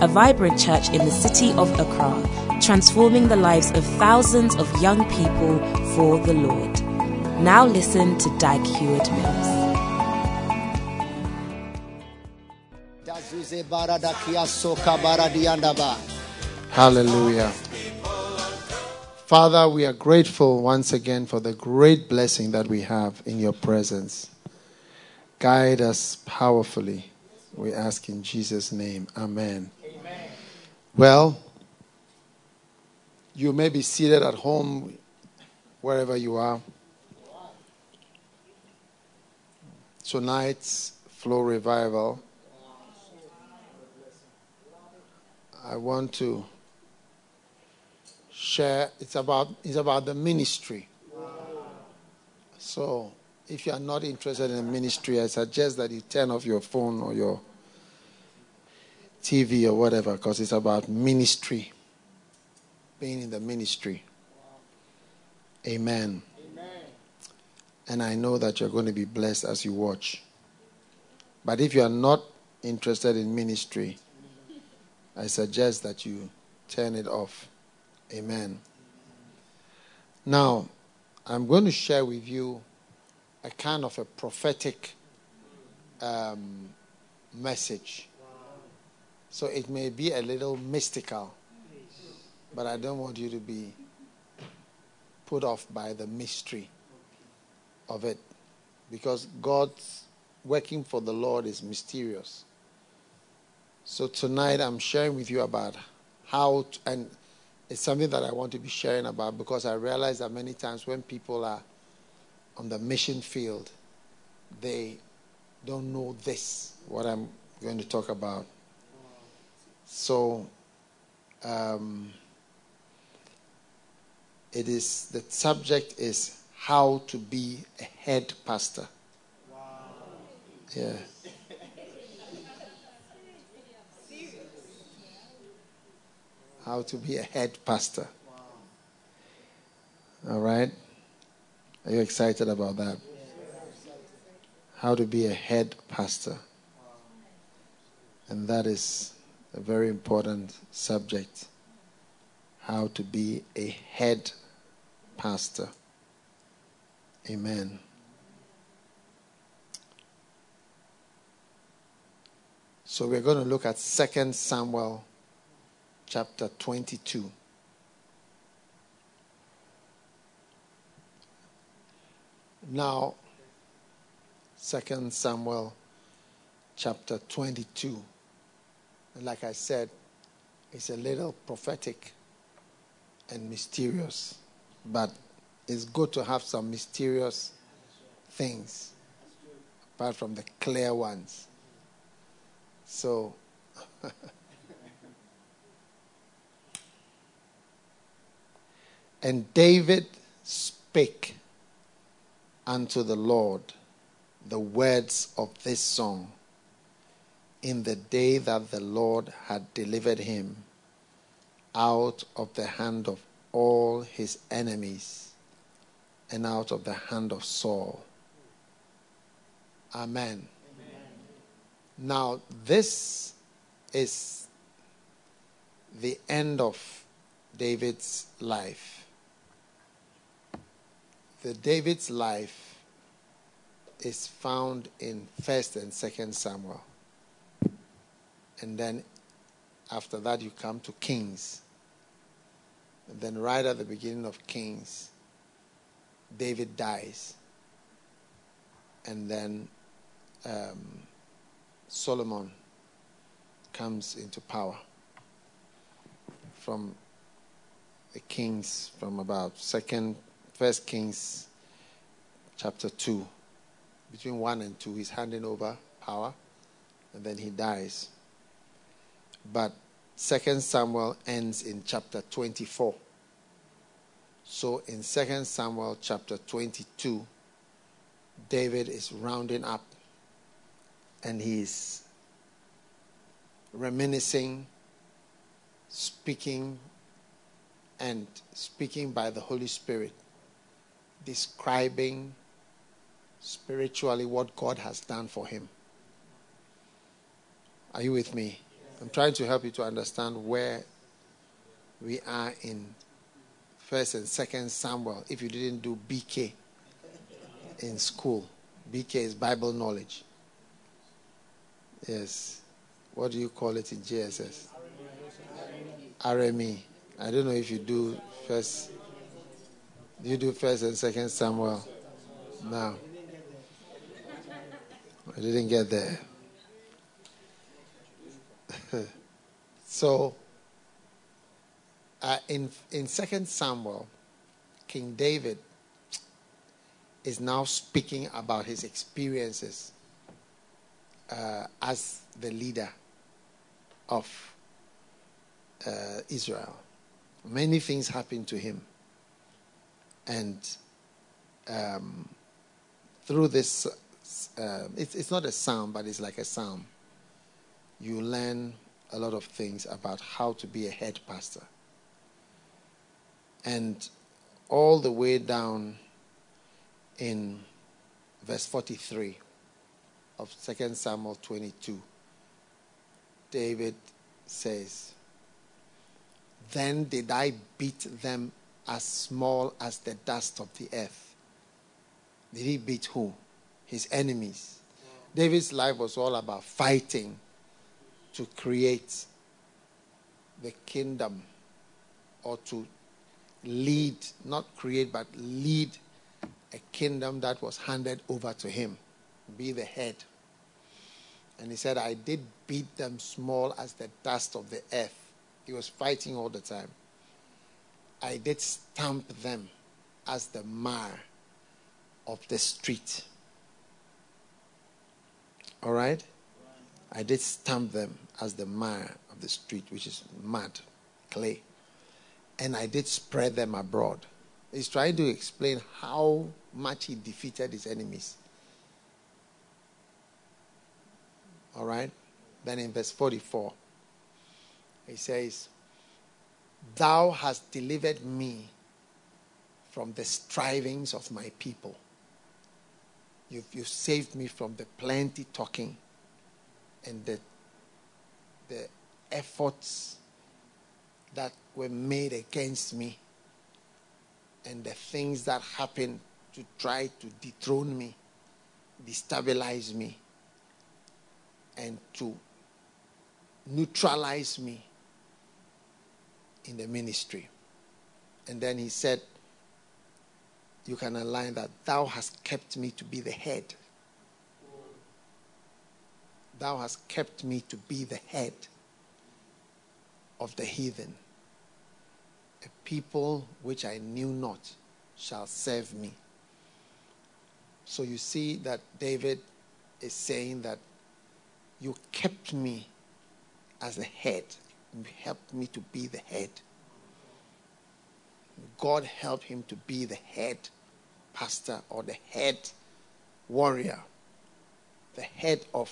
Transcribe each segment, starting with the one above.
a vibrant church in the city of Accra, transforming the lives of thousands of young people for the Lord. Now listen to Dag Heward Mills. Hallelujah. Father, we are grateful once again for the great blessing that we have in your presence. Guide us powerfully. We ask in Jesus' name. Amen. Amen. Well, you may be seated at home, wherever you are. Tonight's flow revival I want to share. It's about it's about the ministry. So if you are not interested in the ministry, I suggest that you turn off your phone or your TV or whatever, because it's about ministry. Being in the ministry. Amen. Amen. And I know that you're going to be blessed as you watch. But if you are not interested in ministry, I suggest that you turn it off. Amen. Now, I'm going to share with you a kind of a prophetic um, message. So it may be a little mystical, but I don't want you to be put off by the mystery of it because God's working for the Lord is mysterious. So tonight I'm sharing with you about how, to, and it's something that I want to be sharing about because I realize that many times when people are on the mission field, they don't know this, what I'm going to talk about. So, um, it is the subject is how to be a head pastor. Wow. Yeah. how to be a head pastor. All right? Are you excited about that? How to be a head pastor. And that is a very important subject. How to be a head pastor. Amen. So we're going to look at 2 Samuel chapter 22. Now, 2 Samuel chapter 22. Like I said, it's a little prophetic and mysterious, but it's good to have some mysterious things apart from the clear ones. So, And David spake unto the Lord the words of this song in the day that the Lord had delivered him out of the hand of all his enemies and out of the hand of Saul. Amen. Amen. Now, this is the end of David's life the David's life is found in First and Second Samuel, and then after that you come to Kings. And then right at the beginning of Kings, David dies, and then um, Solomon comes into power from the kings from about second First Kings chapter 2. Between 1 and 2, he's handing over power and then he dies. But Second Samuel ends in chapter 24. So in 2 Samuel chapter 22, David is rounding up and he's reminiscing, speaking, and speaking by the Holy Spirit, describing spiritually what God has done for him. Are you with me? I'm trying to help you to understand where we are in first and second Samuel if you didn't do BK in school. BK is Bible knowledge. Yes. What do you call it in JSS? RME. I don't know if you do first. Do you do first and second Samuel? No. I didn't get there. So, uh, in in Second Samuel, King David is now speaking about his experiences uh, as the leader of uh, Israel. Many things happened to him, and um, through this, uh, it's, it's not a psalm, but it's like a psalm. You learn a lot of things about how to be a head pastor. And all the way down in verse 43 of 2 Samuel 22, David says, Then did I beat them as small as the dust of the earth. Did he beat who? His enemies. David's life was all about fighting to create the kingdom or to lead, not create, but lead a kingdom that was handed over to him, be the head. And he said, I did beat them small as the dust of the earth. He was fighting all the time. I did stamp them as the mire of the street. All right? I did stamp them as the mire of the street, which is mud, clay. And I did spread them abroad. He's trying to explain how much he defeated his enemies. All right? Then in verse 44, he says, Thou hast delivered me from the strivings of my people. You've, you've saved me from the plenty talking and the, the efforts that were made against me and the things that happened to try to dethrone me, destabilize me, and to neutralize me in the ministry. And then he said, You can align that thou hast kept me to be the head. Thou hast kept me to be the head of the heathen. A people which I knew not shall serve me. So you see that David is saying that you kept me as a head. You helped me to be the head. God helped him to be the head pastor or the head warrior, the head of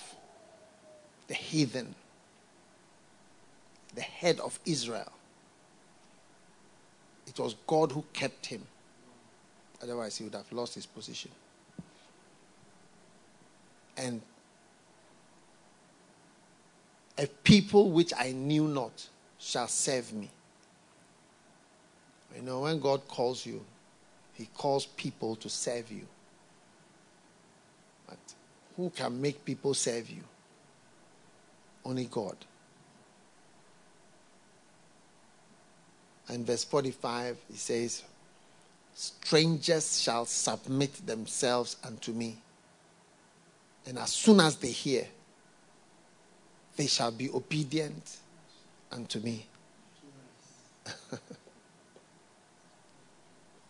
the heathen, the head of Israel. It was God who kept him. Otherwise, he would have lost his position. And a people which I knew not shall serve me. You know, when God calls you, He calls people to serve you. But who can make people serve you? Only God. And verse 45, he says, Strangers shall submit themselves unto me. And as soon as they hear, they shall be obedient unto me.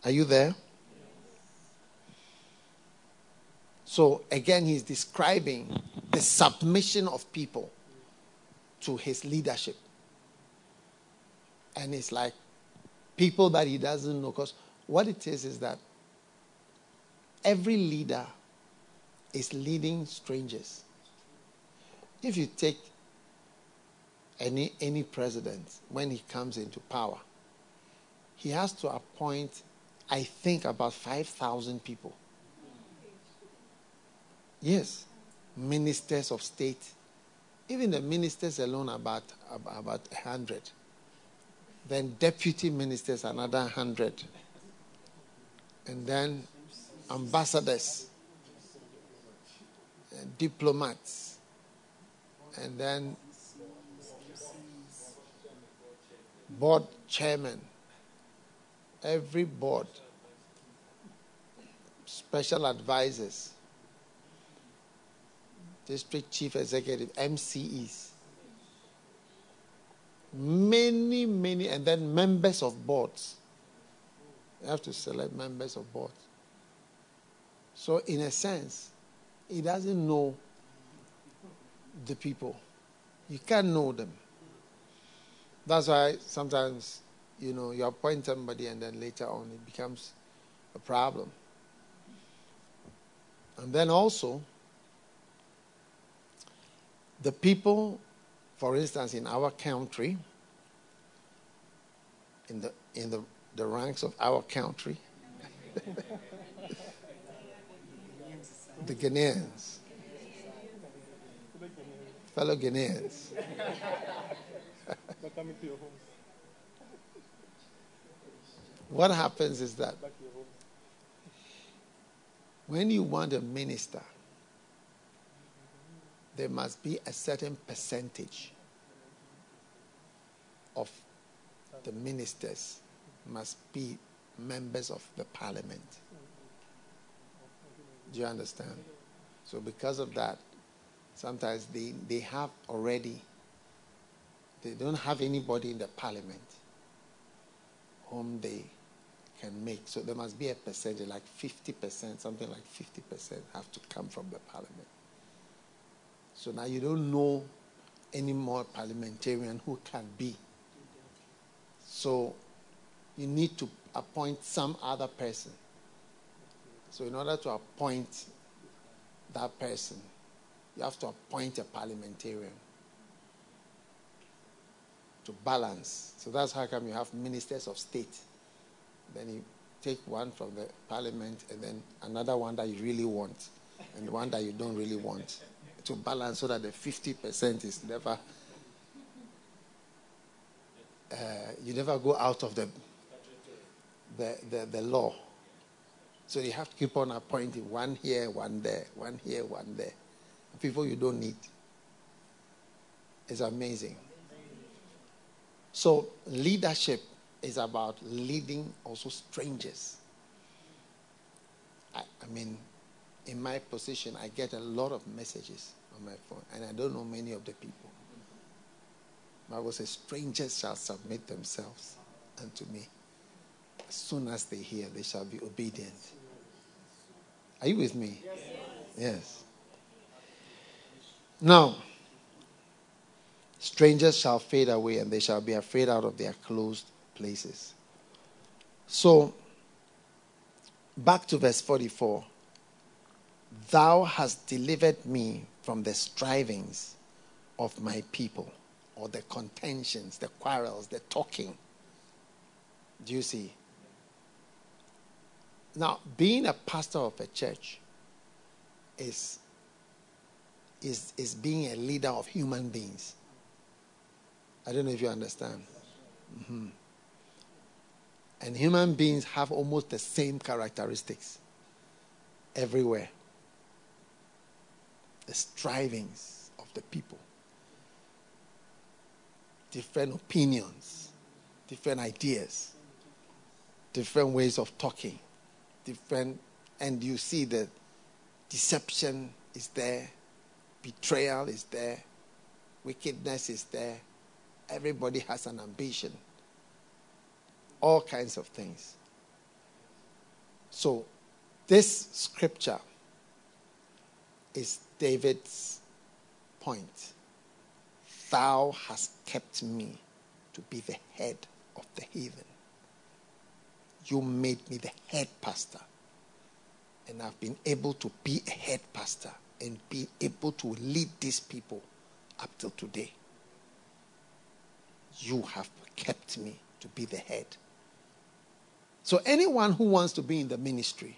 Are you there? So again, he's describing the submission of people to his leadership. And it's like people that he doesn't know, because What it is is that every leader is leading strangers. If you take any, any president, when he comes into power, he has to appoint, I think, about 5,000 people. Yes, ministers of state. Even the ministers alone, about, about 100. Then deputy ministers, another 100. And then ambassadors, and diplomats, and then board chairman, every board, special advisors, district chief executive, MCEs, many, many, and then members of boards. You have to select members of boards. So, in a sense, he doesn't know the people. You can't know them. That's why sometimes, you know, you appoint somebody and then later on it becomes a problem. And then also, the people, for instance, in our country, in the, in the, the ranks of our country, the Ghanaians, fellow Ghanaians. what happens is that when you want a minister, there must be a certain percentage of the ministers must be members of the parliament. Do you understand? So because of that, sometimes they, they have already, they don't have anybody in the parliament whom they can make. So there must be a percentage, like 50%, something like 50% have to come from the parliament. So now you don't know any more parliamentarian who can be. So you need to appoint some other person. So in order to appoint that person, you have to appoint a parliamentarian to balance. So that's how come you have ministers of state. Then you take one from the parliament and then another one that you really want and one that you don't really want to balance so that the 50% is never, uh, you never go out of the, the, the, the law. So you have to keep on appointing one here, one there, one here, one there. People you don't need. It's amazing. So leadership is about leading also strangers. I, I mean, in my position, I get a lot of messages on my phone, and I don't know many of the people. Bible says, strangers shall submit themselves unto me. As soon as they hear, they shall be obedient. Are you with me? Yes. yes. Now, strangers shall fade away, and they shall be afraid out of their closed places. So, back to verse 44. Thou hast delivered me from the strivings of my people, or the contentions, the quarrels, the talking. Do you see? Now, being a pastor of a church is, is, is being a leader of human beings. I don't know if you understand. Mm-hmm. And human beings have almost the same characteristics everywhere the strivings of the people, different opinions, different ideas, different ways of talking, different, and you see that deception is there, betrayal is there, wickedness is there. Everybody has an ambition, all kinds of things. So, this scripture is David's point. Thou hast kept me to be the head of the heathen. You made me the head pastor. And I've been able to be a head pastor and be able to lead these people up till today. You have kept me to be the head. So, anyone who wants to be in the ministry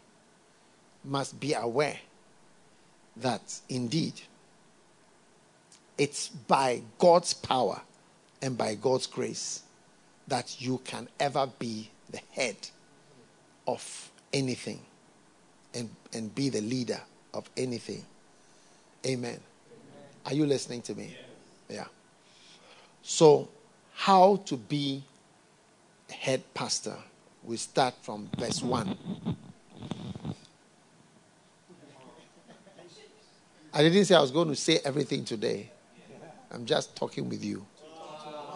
must be aware that indeed it's by God's power and by God's grace that you can ever be the head of anything and, and be the leader of anything. Amen. Amen. Are you listening to me? Yeah. So, how to be a head pastor? We start from verse 1. I didn't say I was going to say everything today. I'm just talking with you,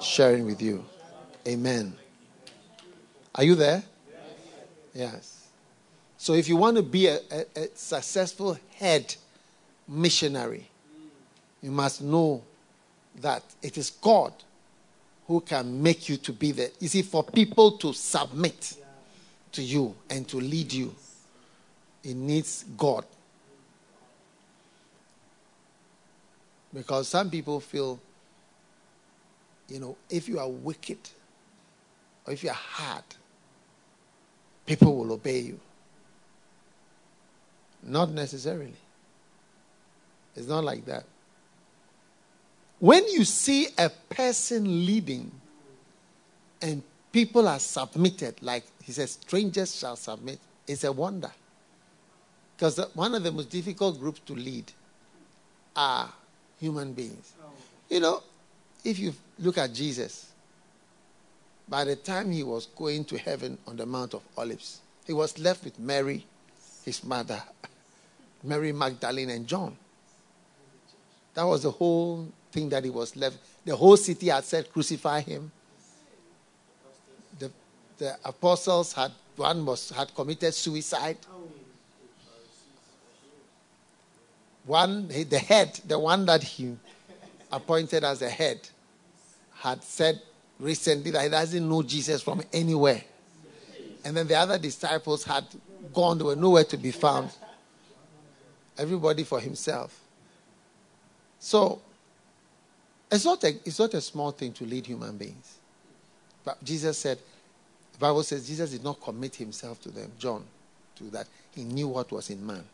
sharing with you. Amen. Are you there? Yes. So if you want to be a, a, a successful head missionary, you must know that it is God who can make you to be there. You see, for people to submit to you and to lead you, it needs God. Because some people feel, you know, if you are wicked or if you are hard, people will obey you. Not necessarily. It's not like that. When you see a person leading and people are submitted, like he says, strangers shall submit, it's a wonder. Because one of the most difficult groups to lead are human beings. You know, if you look at Jesus, by the time he was going to heaven on the Mount of Olives, he was left with Mary, his mother, Mary Magdalene, and John. That was the whole thing that he was left. The whole city had said, Crucify him. The, the apostles had, one was, had committed suicide. One, the head, the one that he appointed as a head, had said recently that he doesn't know Jesus from anywhere. And then the other disciples had gone, they were nowhere to be found. Everybody for himself. So, it's not, a, it's not a small thing to lead human beings. But Jesus said, the Bible says Jesus did not commit himself to them, John, to that. He knew what was in man.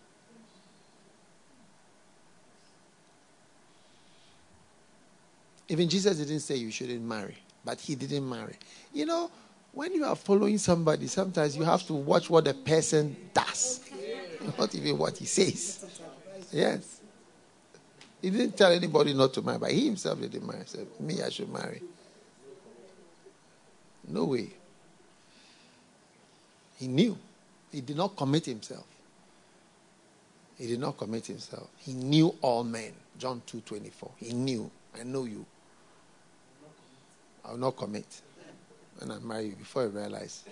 Even Jesus didn't say you shouldn't marry, but he didn't marry. You know, when you are following somebody, sometimes you have to watch what the person does, not even what he says. Yes. He didn't tell anybody not to marry, but he himself didn't marry. He said, Me, I should marry. No way. He knew. He did not commit himself. He did not commit himself. He knew all men. John 2 24. He knew. I know you. I will not commit when I marry you before you realize.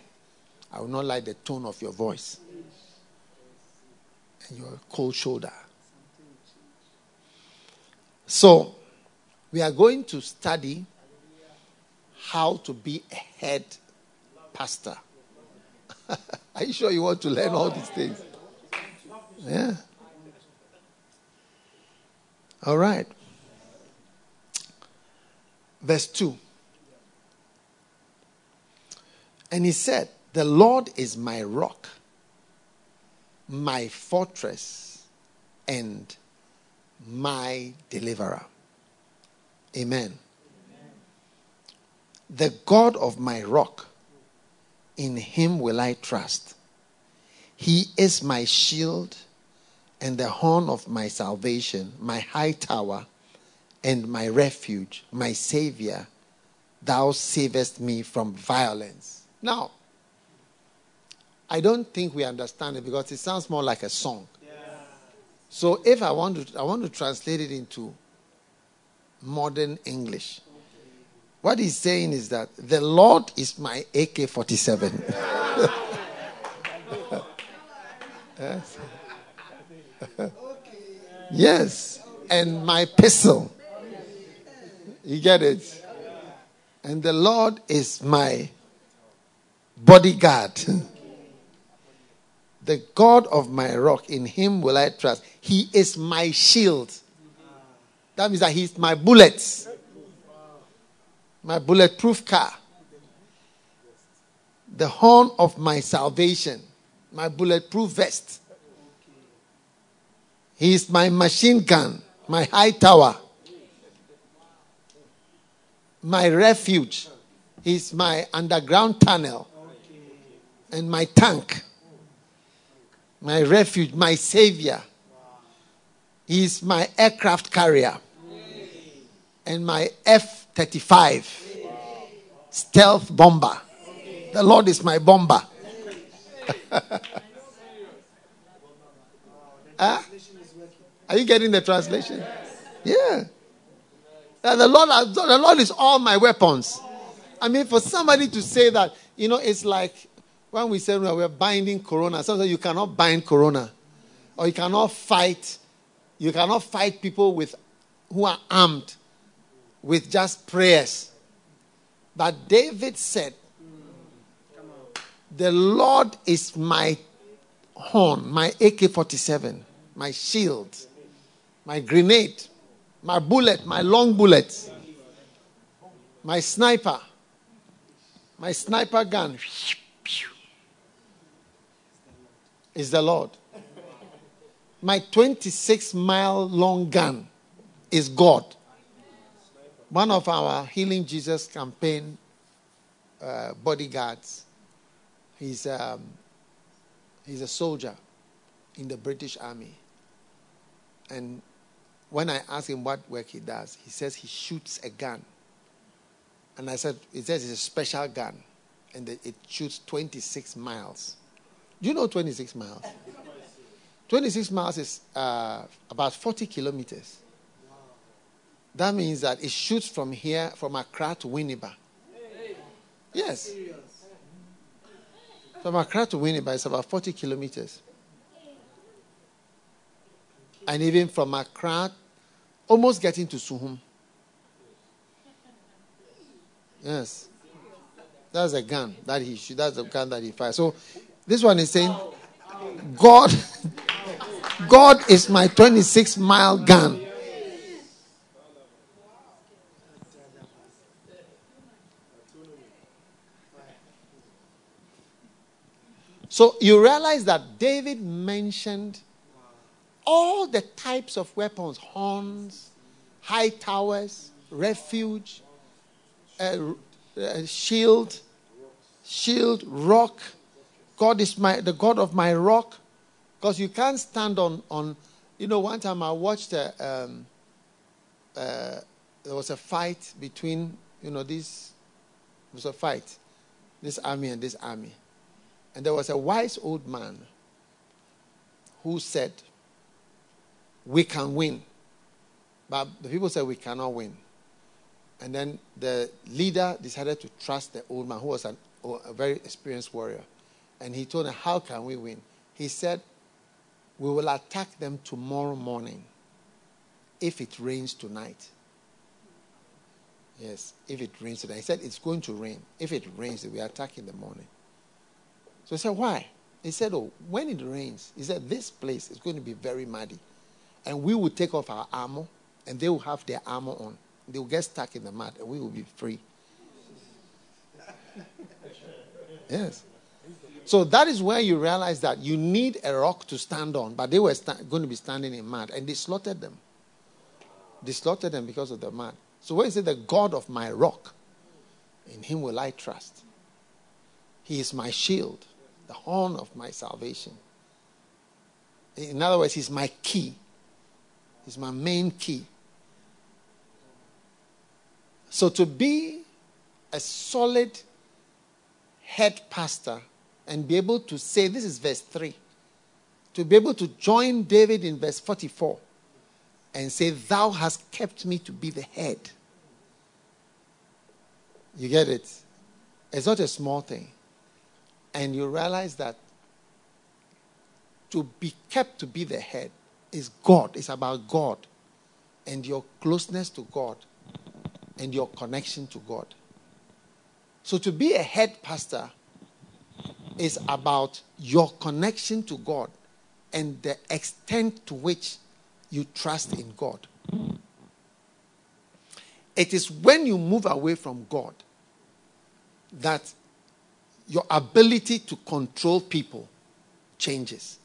I will not like the tone of your voice and your cold shoulder. So, we are going to study how to be a head pastor. are you sure you want to learn all these things? Yeah. All right. Verse 2. And he said, The Lord is my rock, my fortress, and my deliverer. Amen. Amen. The God of my rock, in him will I trust. He is my shield and the horn of my salvation, my high tower and my refuge, my savior. Thou savest me from violence. Now, I don't think we understand it because it sounds more like a song. So if I want to, I want to translate it into modern English. What he's saying is that the Lord is my AK 47. yes. yes. And my pistol. You get it? And the Lord is my bodyguard. The God of my rock, in him will I trust. He is my shield. That means that he's my bullets, my bulletproof car, the horn of my salvation, my bulletproof vest. He is my machine gun, my high tower, my refuge. He's my underground tunnel and my tank, my refuge, my savior. He's my aircraft carrier and my F 35 stealth bomber. The Lord is my bomber. huh? Ah? Are you getting the translation? Yeah. The Lord, the Lord is all my weapons. I mean, for somebody to say that, you know, it's like when we say we're binding corona. Sometimes you cannot bind corona, or you cannot fight. You cannot fight people with who are armed with just prayers. But David said, The Lord is my horn, my AK 47, my shield, my grenade, my bullet, my long bullet, my sniper, my sniper gun is the Lord. My 26 mile long gun is God. One of our Healing Jesus campaign uh, bodyguards, he's, um, he's a soldier in the British Army. And when I ask him what work he does, he says he shoots a gun. And I said, he says it's a special gun. And it shoots 26 miles. Do you know 26 miles? 26 miles is uh, about 40 kilometers. That means that it shoots from here, from Accra to Winneba. Yes. From Accra to Winneba, it's about 40 kilometers. And even from Accra, almost getting to Suhum. Yes. That's a gun that he shoot. That's the gun that he fires. So this one is saying, God, God is my 26 mile gun. So you realize that David mentioned all the types of weapons horns, high towers, refuge, uh, uh, shield, shield, rock, God is my the God of my rock. Because you can't stand on on. You know, one time I watched a, um, uh, there was a fight between you know this was a fight, this army and this army, and there was a wise old man who said, "We can win," but the people said we cannot win. And then the leader decided to trust the old man, who was an, a very experienced warrior. And he told them, How can we win? He said, We will attack them tomorrow morning if it rains tonight. Yes, if it rains tonight. He said, It's going to rain. If it rains, we attack in the morning. So he said, Why? He said, Oh, when it rains, he said, This place is going to be very muddy. And we will take off our armor, and they will have their armor on. They will get stuck in the mud, and we will be free. yes. So that is where you realize that you need a rock to stand on, but they were going to be standing in mud, and they slaughtered them. They slaughtered them because of the mud. So when you say the God of my rock, in him will I trust. He is my shield, the horn of my salvation. In other words, he's my key. He's my main key. So to be a solid head pastor and be able to say, this is verse 3, to be able to join David in verse 44 and say, Thou hast kept me to be the head. You get it? It's not a small thing. And you realize that to be kept to be the head is God. It's about God and your closeness to God and your connection to God. So to be a head pastor is about your connection to God and the extent to which you trust in God. It is when you move away from God that your ability to control people changes.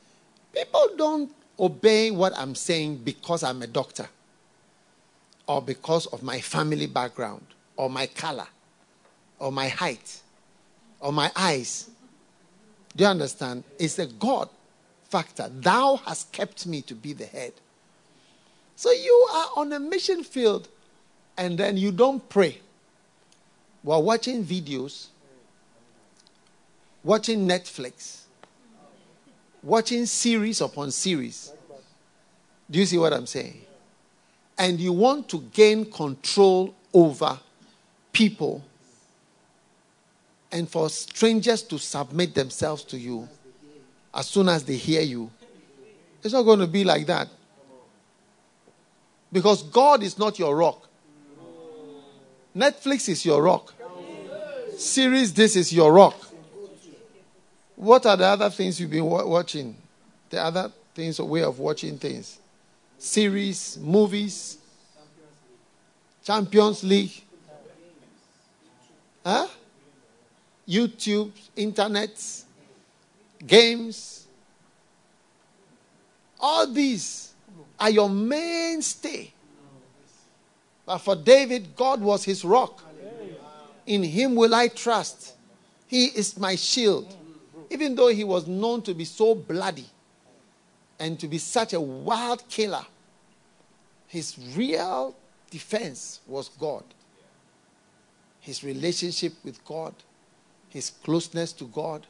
People don't obey what I'm saying because I'm a doctor or because of my family background or my color or my height or my eyes. Do you understand? It's a God factor. Thou hast kept me to be the head. So you are on a mission field and then you don't pray. While watching videos, watching Netflix, watching series upon series. Do you see what I'm saying? And you want to gain control over people and for strangers to submit themselves to you as soon as they hear you. It's not going to be like that. Because God is not your rock. Netflix is your rock. Series, this is your rock. What are the other things you've been watching? The other things, way of watching things. Series, movies, Champions League. Huh? YouTube, internet, games. All these are your mainstay. But for David, God was his rock. In him will I trust. He is my shield. Even though he was known to be so bloody and to be such a wild killer, his real defense was God. His relationship with God, his closeness to God,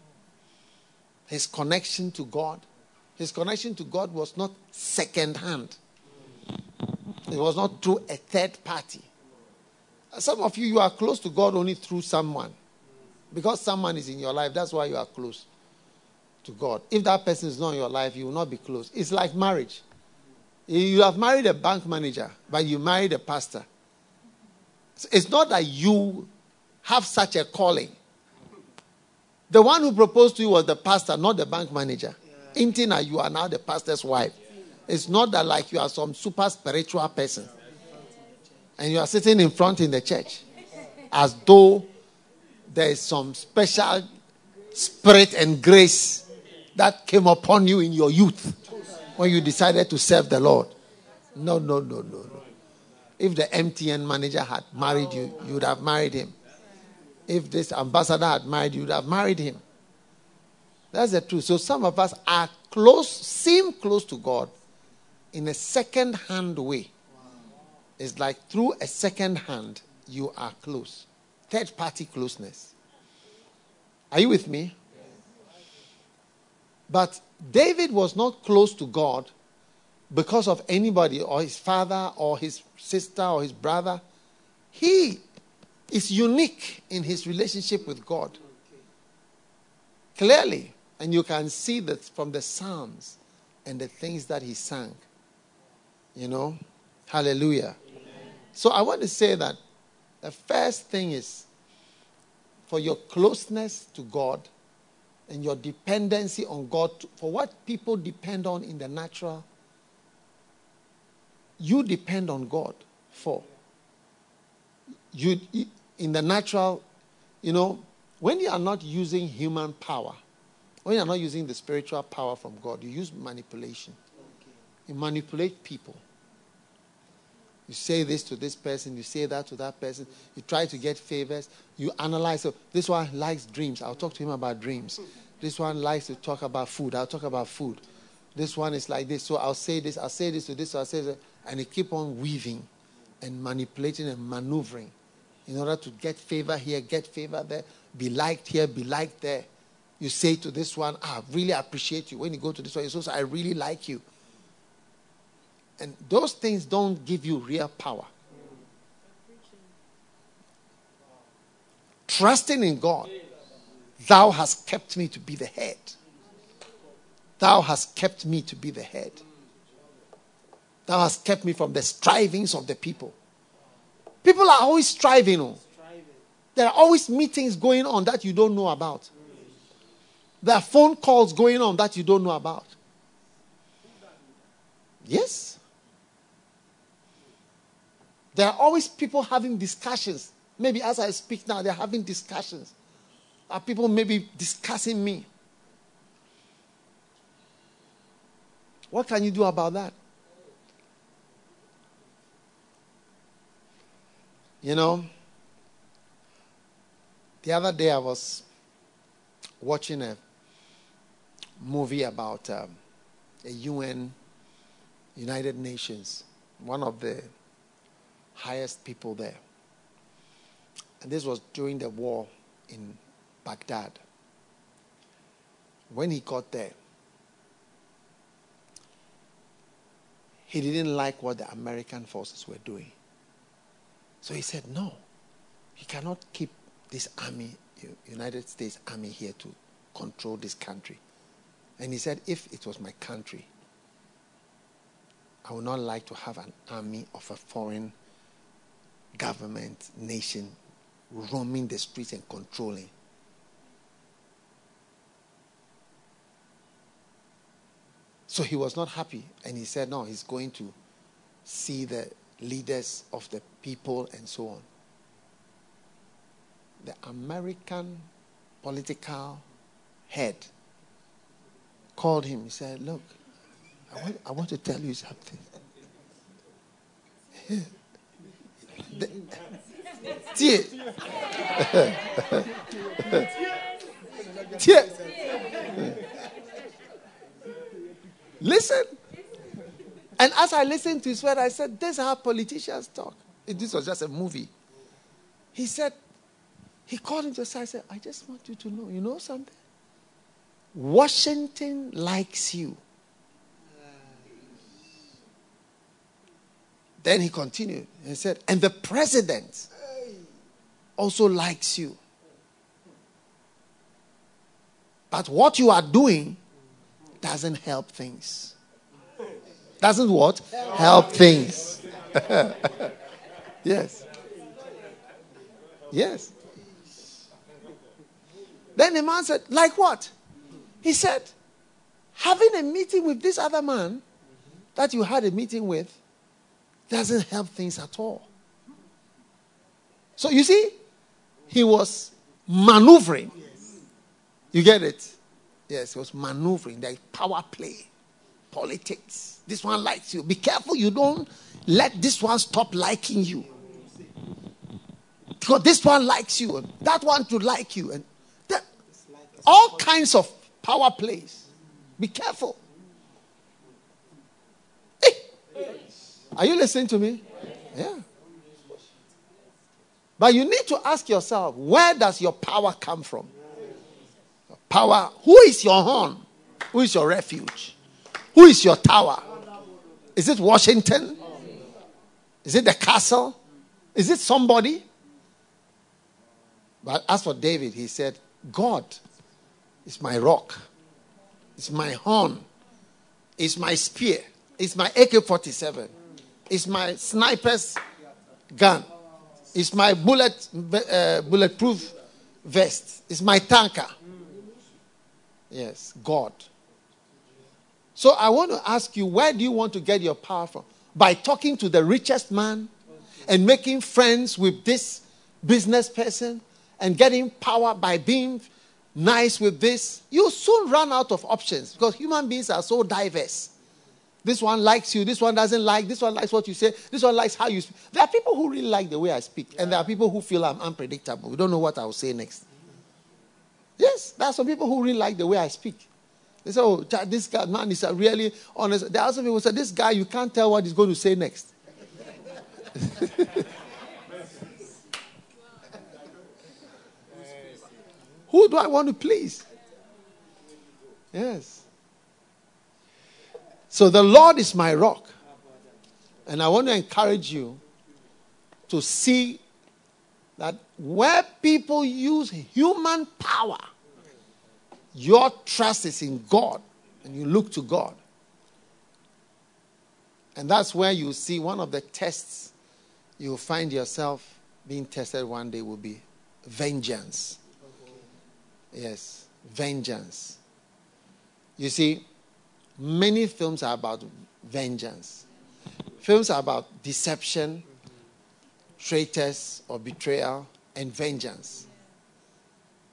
his connection to God. His connection to God was not second hand. It was not through a third party. Some of you, you are close to God only through someone. Because someone is in your life, that's why you are close to God. If that person is not in your life, you will not be close. It's like marriage. You have married a bank manager, but you married a pastor. It's not that you have such a calling. The one who proposed to you was the pastor, not the bank manager. Yeah. Intina, you are now the pastor's wife. It's not that like you are some super spiritual person. And you are sitting in front in the church as though there is some special spirit and grace that came upon you in your youth when you decided to serve the Lord. No, no, no, no, no. If the MTN manager had married you, you would have married him. If this ambassador had married you, would have married him. That's the truth. So some of us are close, seem close to God, in a second hand way. It's like through a second hand, you are close. Third party closeness. Are you with me? But David was not close to God because of anybody or his father or his sister or his brother. He is unique in his relationship with God. Clearly. And you can see that from the Psalms and the things that he sang. You know? Hallelujah. Amen. So I want to say that the first thing is for your closeness to God and your dependency on God, for what people depend on in the natural, you depend on God for. You, in the natural, you know, when you are not using human power, when you're not using the spiritual power from God, you use manipulation. You manipulate people. You say this to this person, you say that to that person, you try to get favors, you analyze. So this one likes dreams. I'll talk to him about dreams. This one likes to talk about food. I'll talk about food. This one is like this. So I'll say this, I'll say this to this, I'll say this. And you keep on weaving and manipulating and maneuvering in order to get favor here, get favor there, be liked here, be liked there. You say to this one, ah, I really appreciate you. When you go to this one, you say, I really like you. And those things don't give you real power. Trusting in God, thou hast kept me to be the head. Thou hast kept me to be the head. Thou hast kept me from the strivings of the people. People are always striving. Oh. There are always meetings going on that you don't know about. There are phone calls going on that you don't know about. Yes. There are always people having discussions. Maybe as I speak now, they're having discussions. Are people maybe discussing me? What can you do about that? You know, the other day I was watching a movie about um, a UN, United Nations, one of the highest people there. And this was during the war in Baghdad. When he got there, he didn't like what the American forces were doing. So he said, No, he cannot keep this army, United States Army, here to control this country. And he said, If it was my country, I would not like to have an army of a foreign government, nation roaming the streets and controlling. So he was not happy. And he said, No, he's going to see the leaders of the people and so on. The American political head called him. He said, Look, I want, I want to tell you something. the. Listen. And as I listened to his word, I said, This is how politicians talk. This was just a movie. He said, He called him to side and said, I just want you to know, you know something? Washington likes you. Then he continued and said, And the president also likes you. But what you are doing doesn't help things. Doesn't what? Help things. yes. Yes. Then the man said, Like what? He said, Having a meeting with this other man that you had a meeting with doesn't help things at all. So you see, he was maneuvering. You get it? Yes, he was maneuvering. Is power play, politics. This one likes you. Be careful you don't let this one stop liking you. Because this one likes you, and that one to like you, and that, all kinds of power plays. Be careful. Hey. Are you listening to me? Yeah. But you need to ask yourself, where does your power come from? Power. Who is your horn? Who is your refuge? Who is your tower? Is it Washington? Is it the castle? Is it somebody? But as for David, he said, God is my rock, it's my horn, it's my spear, it's my AK 47, it's my sniper's gun, it's my bullet, uh, bulletproof vest, it's my tanker. Yes, God. So I want to ask you, where do you want to get your power from? By talking to the richest man and making friends with this business person and getting power by being nice with this, you soon run out of options because human beings are so diverse. This one likes you, this one doesn't like, this one likes what you say, this one likes how you speak. There are people who really like the way I speak, and there are people who feel I'm unpredictable. We don't know what I will say next. Yes, there are some people who really like the way I speak. They say, oh, this guy, man is a really honest. There are some people who say, this guy, you can't tell what he's going to say next. who do I want to please? Yes. So the Lord is my rock. And I want to encourage you to see that where people use human power, your trust is in God and you look to God. And that's where you see one of the tests you'll find yourself being tested one day will be vengeance. Yes. vengeance. You see, many films are about vengeance. Films are about deception, traitors or betrayal, and vengeance.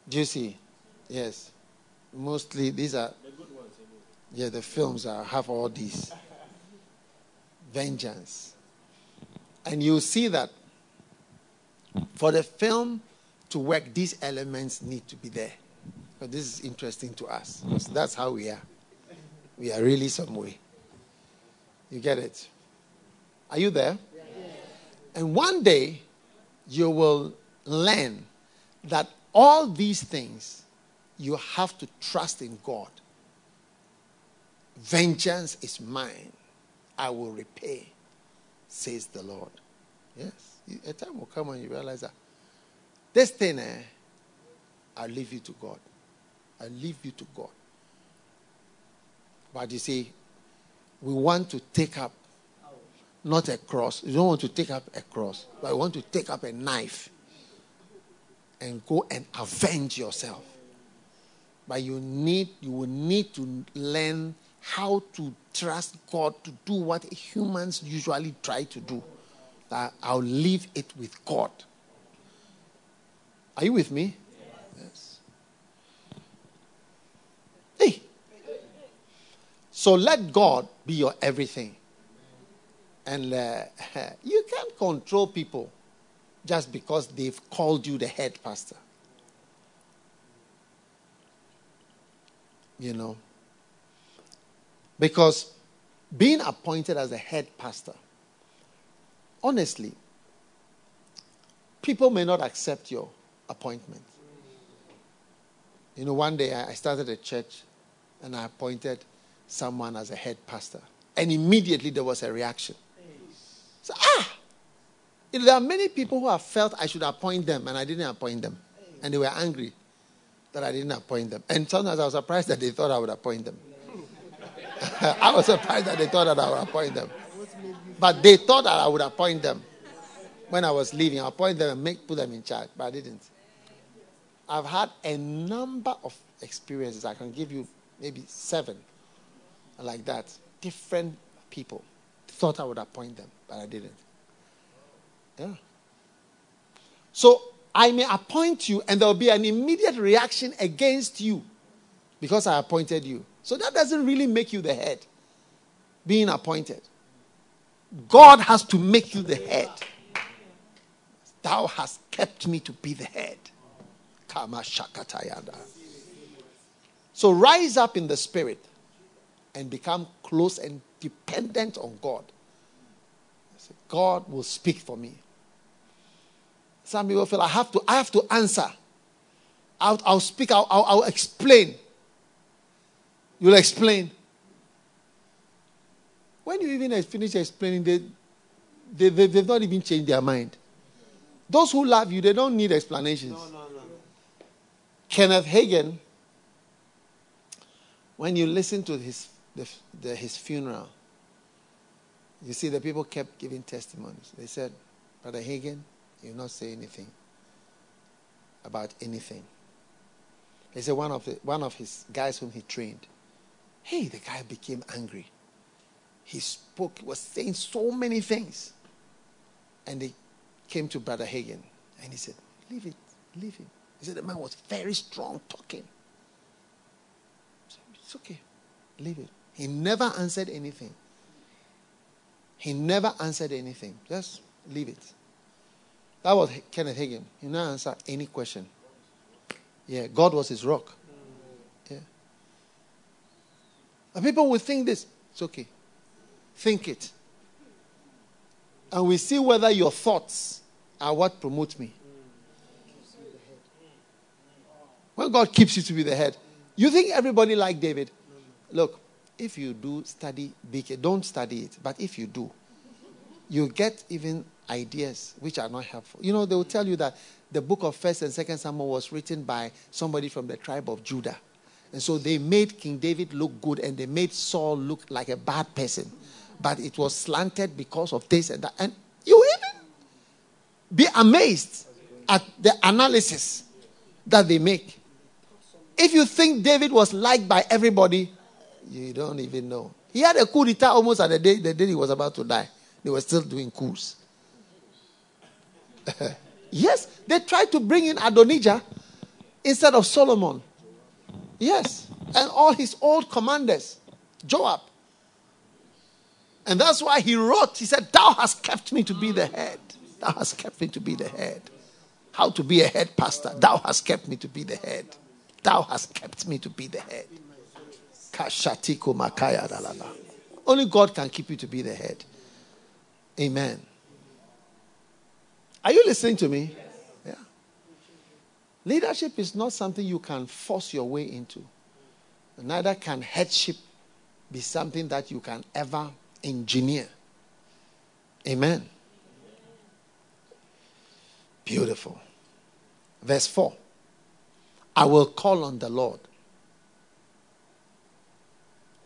Do you see? Yes. Mostly these are. Yeah, the films are, have all these. Vengeance. And you see that for the film to work, these elements need to be there. But this is interesting to us. Because that's how we are. We are really some way. You get it? Are you there? Yes. And one day you will learn that all these things you have to trust in God. Vengeance is mine. I will repay, says the Lord. Yes. A time will come when you realize that this thing, eh, I'll leave you to God. I'll leave you to God. But you see, we want to take up not a cross. You don't want to take up a cross, but you want to take up a knife and go and avenge yourself. But you need you will need to learn how to trust God to do what humans usually try to do. That I'll leave it with God. Are you with me? Yes. Hey. So let God be your everything. And uh, you can't control people just because they've called you the head pastor. You know? Because being appointed as a head pastor, honestly, people may not accept your appointment. You know, one day I started a church and I appointed someone as a head pastor, and immediately there was a reaction. So, ah, there are many people who have felt I should appoint them and I didn't appoint them. And they were angry that I didn't appoint them. And sometimes I was surprised that they thought I would appoint them. I was surprised that they thought that I would appoint them. But they thought that I would appoint them. When I was leaving, I appoint them and make, put them in charge, but I didn't. I've had a number of experiences. I can give you maybe seven like that. Different people thought I would appoint them but I didn't. Yeah. So I may appoint you, and there will be an immediate reaction against you because I appointed you. So that doesn't really make you the head, being appointed. God has to make you the head. Thou hast kept me to be the head. Kama shakatayada. So rise up in the spirit and become close and dependent on God. God will speak for me. Some people feel I have to, I have to answer. I'll, I'll speak, I'll, I'll, I'll explain. You'll explain. When you even finish explaining, they, they, they, they've not even changed their mind. Those who love you, they don't need explanations. No, no, no. Kenneth Hagin, when you listen to his, the, the, his funeral, you see, the people kept giving testimonies. They said, Brother Hagin, you not say anything about anything. He said one of the, one of his guys whom he trained. Hey, the guy became angry. He spoke, was saying so many things. And they came to Brother Hagin and he said, Leave it, leave him. He said the man was very strong talking. Said, it's okay, leave it. He never answered anything. He never answered anything. Just leave it. That was Kenneth Hagin. He never answer any question. Yeah, God was his rock. Yeah. And people will think this. It's okay. Think it. And we see whether your thoughts are what promotes me. When God keeps you to be the head, you think everybody like David? Look, if you do study BK, don't study it, but if you do, you get even ideas which are not helpful. You know, they will tell you that the book of First and Second Samuel was written by somebody from the tribe of Judah. And so they made King David look good and they made Saul look like a bad person. But it was slanted because of this and that. And you even be amazed at the analysis that they make. If you think David was liked by everybody, you don't even know. He had a coup d'etat almost at the day, the day he was about to die. They were still doing coups. yes, they tried to bring in Adonijah instead of Solomon. Yes, and all his old commanders, Joab. And that's why he wrote, he said, Thou hast kept me to be the head. Thou hast kept me to be the head. How to be a head pastor. Thou hast kept me to be the head. Thou hast kept me to be the head. Only God can keep you to be the head. Amen. Are you listening to me? Yeah. Leadership is not something you can force your way into. Neither can headship be something that you can ever engineer. Amen. Beautiful. Verse 4 I will call on the Lord,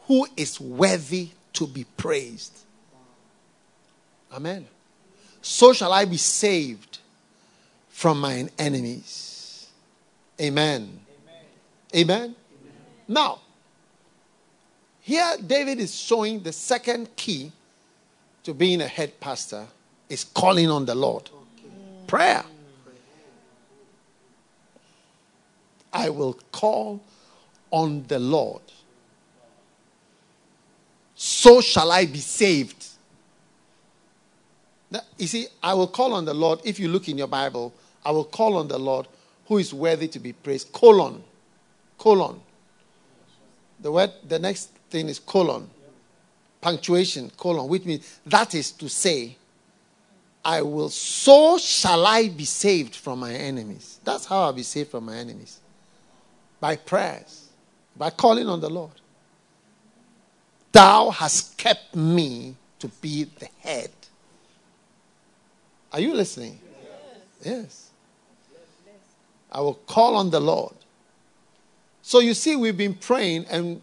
who is worthy to be praised. Amen. So shall I be saved from mine enemies. Amen. Amen. Amen. Now, here David is showing the second key to being a head pastor is calling on the Lord. Prayer. I will call on the Lord. So shall I be saved. You see, I will call on the Lord. If you look in your Bible, I will call on the Lord who is worthy to be praised. Colon. Colon. The word, the next thing is colon. Punctuation, colon, which means that is to say, I will, so shall I be saved from my enemies. That's how I'll be saved from my enemies by prayers, by calling on the Lord. Thou hast kept me to be the head. Are you listening? Yes. I will call on the Lord. So you see, we've been praying, and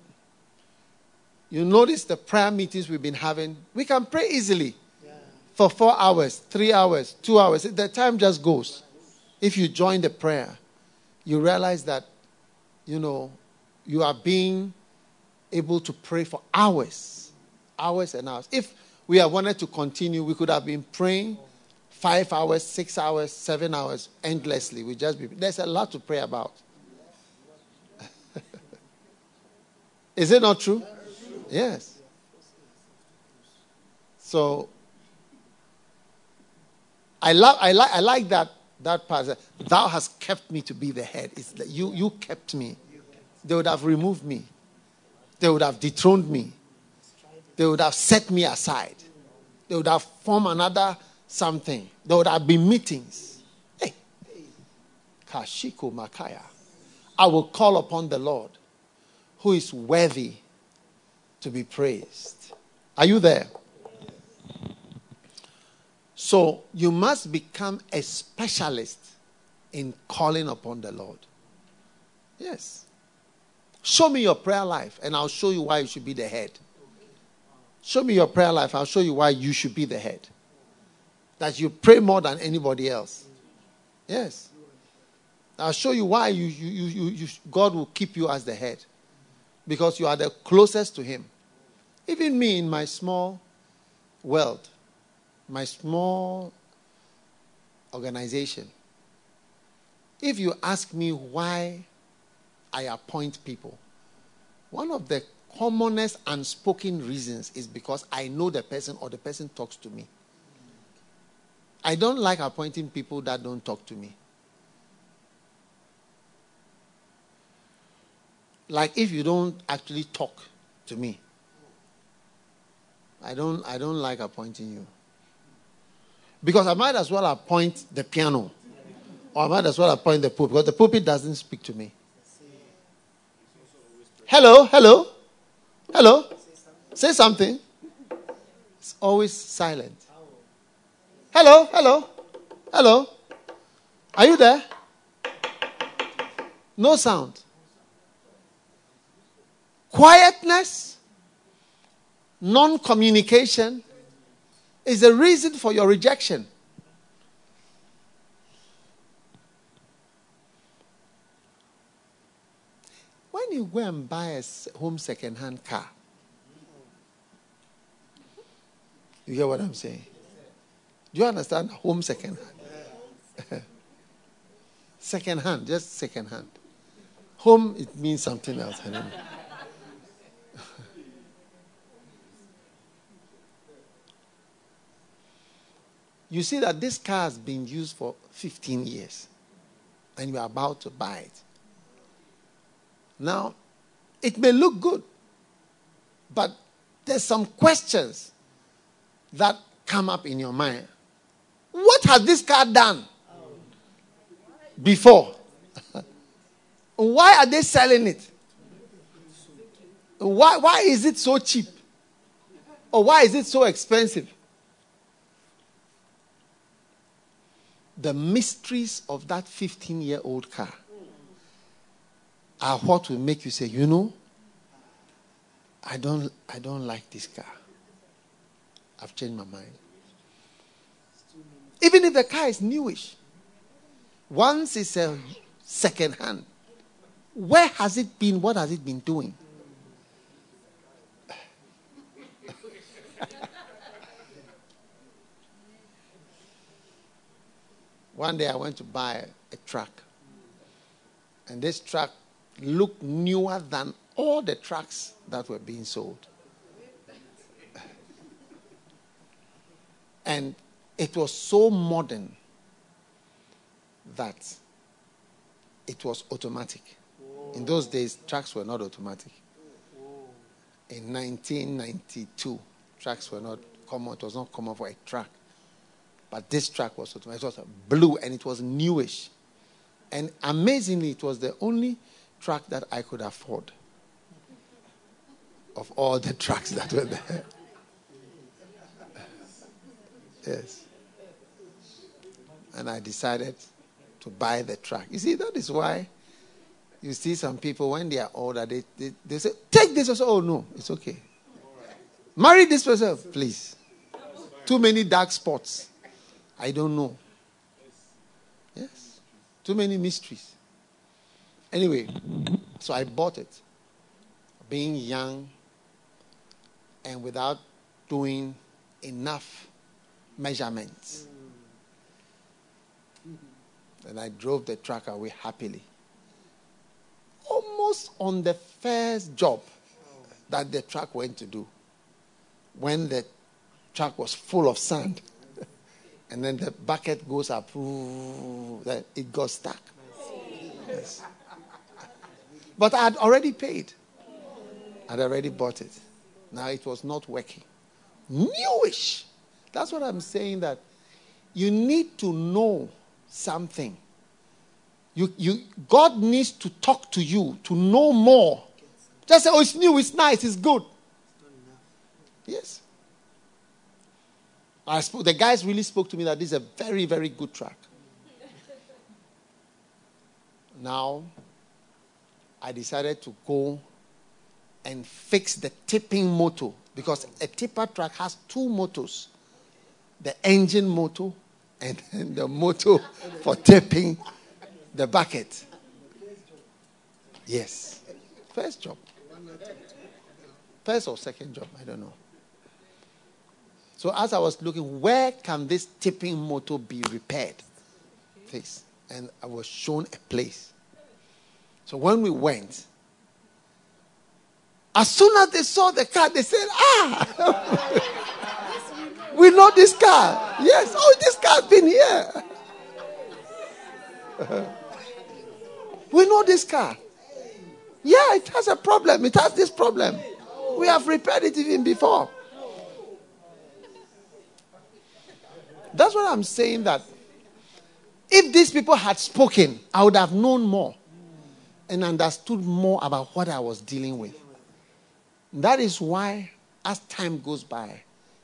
you notice the prayer meetings we've been having. We can pray easily for four hours, three hours, two hours. The time just goes. If you join the prayer, you realize that you know, you are being able to pray for hours, hours and hours. If we had wanted to continue, we could have been praying five hours, six hours, seven hours endlessly. We just be, there's a lot to pray about. Is it not true? Yes. So I love I like I like that that part. Thou hast kept me to be the head. It's that you, you kept me. They would have removed me. They would have dethroned me. They would have set me aside. They would have formed another something. There would have been meetings. Hey. Kashiko Makaya. I will call upon the Lord who is worthy to be praised. Are you there? So you must become a specialist in calling upon the Lord. Yes. Show me your prayer life, and I'll show you why you should be the head. Show me your prayer life, I'll show you why you should be the head. That you pray more than anybody else. Yes. I'll show you why you, you, you, you, God will keep you as the head. Because you are the closest to Him. Even me in my small world, my small organization, if you ask me why I appoint people, one of the commonest unspoken reasons is because I know the person or the person talks to me. I don't like appointing people that don't talk to me. Like if you don't actually talk to me, I don't I don't like appointing you. Because I might as well appoint the piano. Or I might as well appoint the pulpit. Because the pulpit doesn't speak to me. Hello, hello, hello. Say something. It's always silent. Hello, hello, hello. Are you there? No sound. Quietness, non communication, is the reason for your rejection. When you go and buy a home second-hand car. You hear what I'm saying? Do you understand? Home second-hand. second-hand, just second-hand. Home, it means something else. I don't you see that this car has been used for 15 years and you're about to buy it. Now, it may look good, but there's some questions that come up in your mind. What has this car done before? why are they selling it? Why, why is it so cheap? Or why is it so expensive? The mysteries of that 15 year old car are what will make you say, you know, I don't, I don't like this car. I've changed my mind. Even if the car is newish, once it's a second hand, where has it been? What has it been doing? One day I went to buy a truck, and this truck looked newer than all the trucks that were being sold. And it was so modern that it was automatic. In those days, trucks were not automatic. In 1992, trucks were not common. It was not common for a truck. But this truck was automatic. It was blue and it was newish. And amazingly, it was the only truck that I could afford of all the trucks that were there. yes. And I decided to buy the truck. You see, that is why you see some people when they are older, they, they, they say, Take this. Say, Oh, no, it's okay. Marry this person, please. Too many dark spots. I don't know. Yes. Too many mysteries. Anyway, so I bought it. Being young and without doing enough measurements. And I drove the truck away happily. Almost on the first job that the truck went to do, when the truck was full of sand, and then the bucket goes up, it got stuck. Yes. But I had already paid. I'd already bought it. Now it was not working. Newish. That's what I'm saying that you need to know something. You, you, God needs to talk to you to know more. Just say, oh, it's new, it's nice, it's good. Yes. I spoke, the guys really spoke to me that this is a very, very good track. now, I decided to go and fix the tipping motor because a tipper truck has two motors the engine motor and the motor for tipping the bucket. Yes. First job. First or second job, I don't know. So as I was looking, where can this tipping motor be repaired? Fixed. And I was shown a place. So when we went, as soon as they saw the car, they said, Ah, we know this car. Yes, oh, this car's been here. we know this car. Yeah, it has a problem. It has this problem. We have repaired it even before. That's what I'm saying that if these people had spoken, I would have known more and understood more about what I was dealing with. That is why, as time goes by,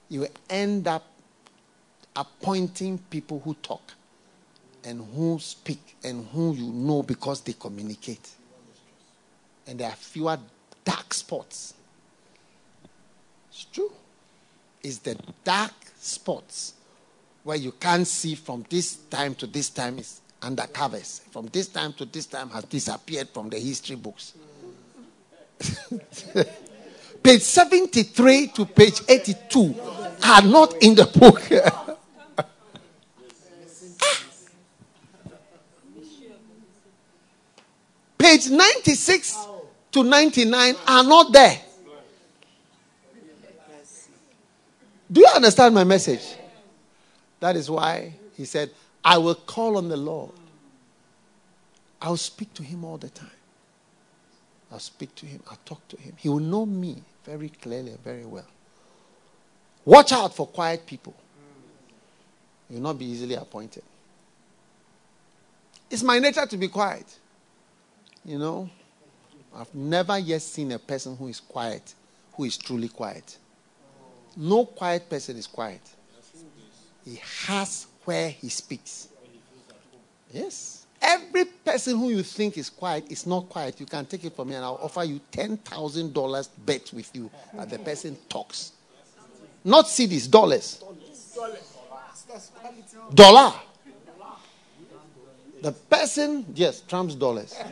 you end up appointing people who talk and who speak and who you know because they communicate. And there are fewer dark spots. It's true. It's the dark spots where you can't see from this time to this time is under covers. From this time to this time has disappeared from the history books. page 73 to page 82 are not in the book. Ah. page 96 to 99 are not there. Do you understand my message? That is why he said, I will call on the Lord. I'll speak to him all the time. I'll speak to him. I'll talk to him. He will know me very clearly very well. Watch out for quiet people. You will not be easily appointed. It's my nature to be quiet. You know, I've never yet seen a person who is quiet, who is truly quiet. No quiet person is quiet. He has where he speaks. Yes. Every person who you think is quiet is not quiet. You can take it from me and I'll offer you $10,000 bet with you that the person talks. Not cedis, dollars. Dollar. The person, yes, trumps dollars.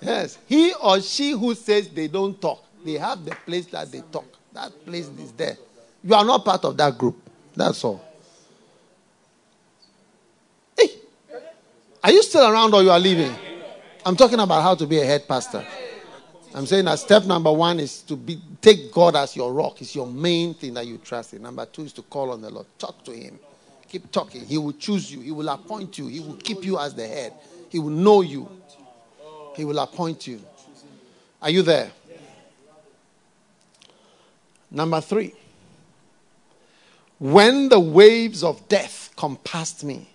yes, he or she who says they don't talk, they have the place that they talk. That place is there. You are not part of that group. That's all. Hey, are you still around or you are leaving? I'm talking about how to be a head pastor. I'm saying that step number one is to be take God as your rock. It's your main thing that you trust in. Number two is to call on the Lord. Talk to Him. Keep talking. He will choose you. He will appoint you. He will keep you as the head. He will know you. He will appoint you. Are you there? Number three. When the waves of death compassed me,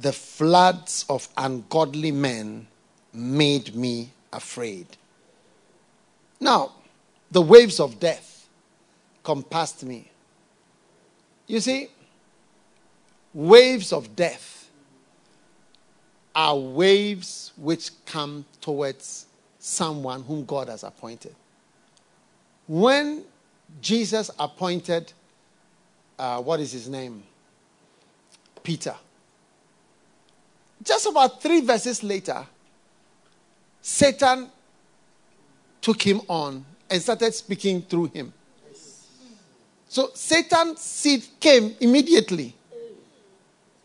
the floods of ungodly men made me afraid. Now, the waves of death compassed me. You see, waves of death are waves which come towards someone whom God has appointed. When Jesus appointed, uh, what is his name? Peter. Just about three verses later, Satan took him on and started speaking through him. So Satan's seed came immediately.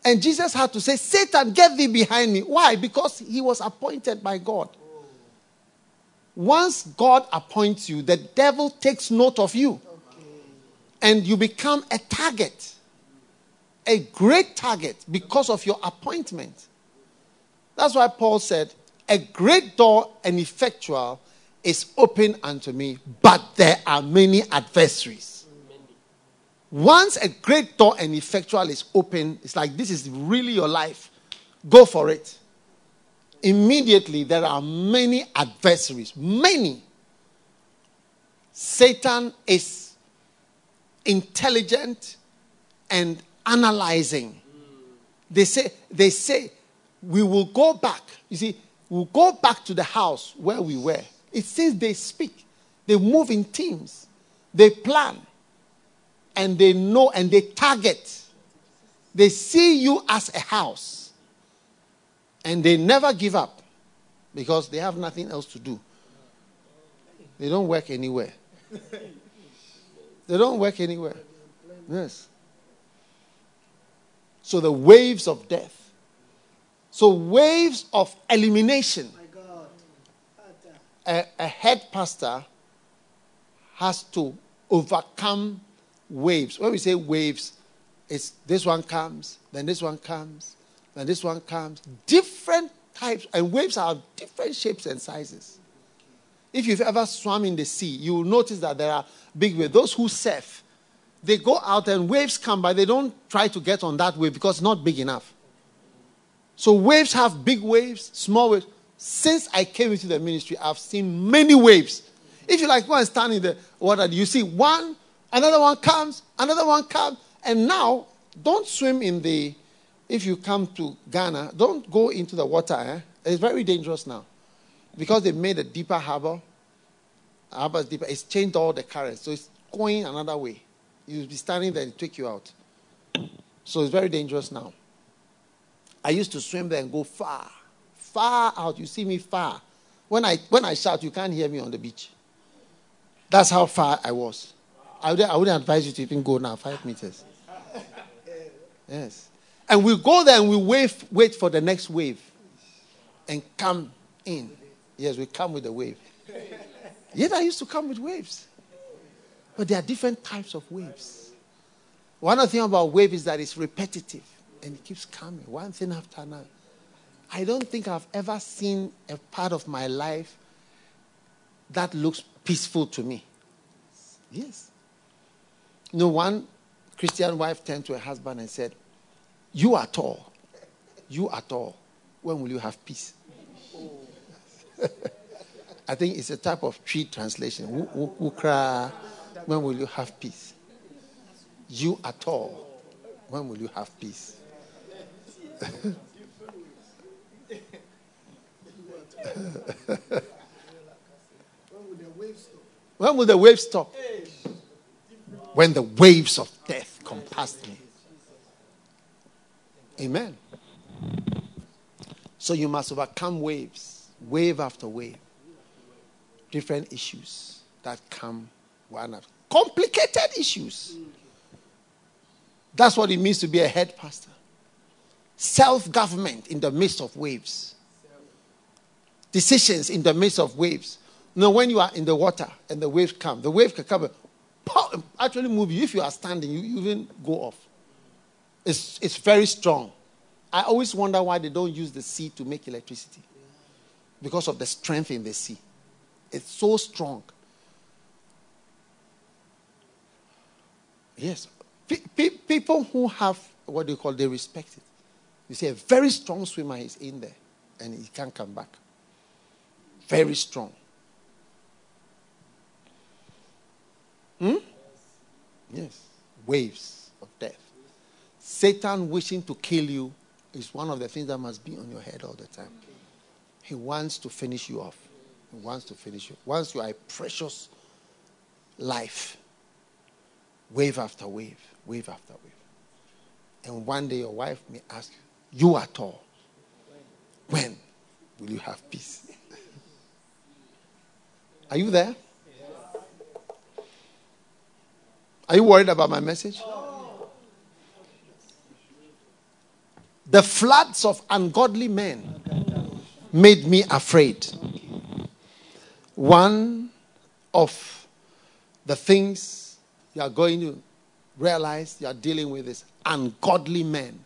And Jesus had to say, Satan, get thee behind me. Why? Because he was appointed by God. Once God appoints you, the devil takes note of you. And you become a target, a great target because of your appointment. That's why Paul said, A great door and effectual is open unto me, but there are many adversaries. Once a great door and effectual is open, it's like this is really your life. Go for it. Immediately, there are many adversaries. Many. Satan is intelligent and analyzing. They say, they say, we will go back. You see, we'll go back to the house where we were it says they speak, they move in teams, they plan, and they know and they target. They see you as a house, and they never give up because they have nothing else to do. They don't work anywhere. They don't work anywhere. Yes. So the waves of death. So waves of elimination a, a head pastor has to overcome waves. When we say waves, it's this one comes, then this one comes, then this one comes. Different types, and waves are different shapes and sizes. If you've ever swum in the sea, you will notice that there are big waves. Those who surf, they go out and waves come by. They don't try to get on that wave because it's not big enough. So waves have big waves, small waves. Since I came into the ministry, I've seen many waves. If you like, go and stand in the water, you see one, another one comes, another one comes, and now don't swim in the. If you come to Ghana, don't go into the water. Eh? It's very dangerous now because they made a deeper harbor. Harbor is deeper. It's changed all the currents, so it's going another way. You'll be standing there and take you out. So it's very dangerous now. I used to swim there and go far, far out. You see me far. When I when I shout, you can't hear me on the beach. That's how far I was. I would, I wouldn't advise you to even go now, five meters. Yes. And we go there and we wave, wait for the next wave and come in. Yes, we come with the wave. Yet I used to come with waves. But there are different types of waves. One of the things about wave is that it's repetitive and it keeps coming, one thing after another. I don't think I've ever seen a part of my life that looks peaceful to me. Yes. You know, one Christian wife turned to her husband and said, You at all. You at all. When will you have peace? I think it's a type of Twi translation. When will you have peace? You at all. When will you have peace? when will the waves stop? When the waves of death compassed me. Amen. So you must overcome waves, wave after wave. Different issues that come one after complicated issues. That's what it means to be a head pastor. Self government in the midst of waves. Decisions in the midst of waves. Now, when you are in the water and the waves come, the wave can come actually move you. If you are standing, you, you even go off. It's, it's very strong. I always wonder why they don't use the sea to make electricity. Because of the strength in the sea. It's so strong. Yes. people who have what do you call they respect it. You see, a very strong swimmer is in there and he can't come back. Very strong. Hmm? Yes. Waves. Satan wishing to kill you is one of the things that must be on your head all the time. He wants to finish you off. He wants to finish you. Once you are a precious life, wave after wave, wave after wave. And one day your wife may ask you, You are tall. When will you have peace? are you there? Are you worried about my message? The floods of ungodly men made me afraid. One of the things you are going to realize you are dealing with is ungodly men.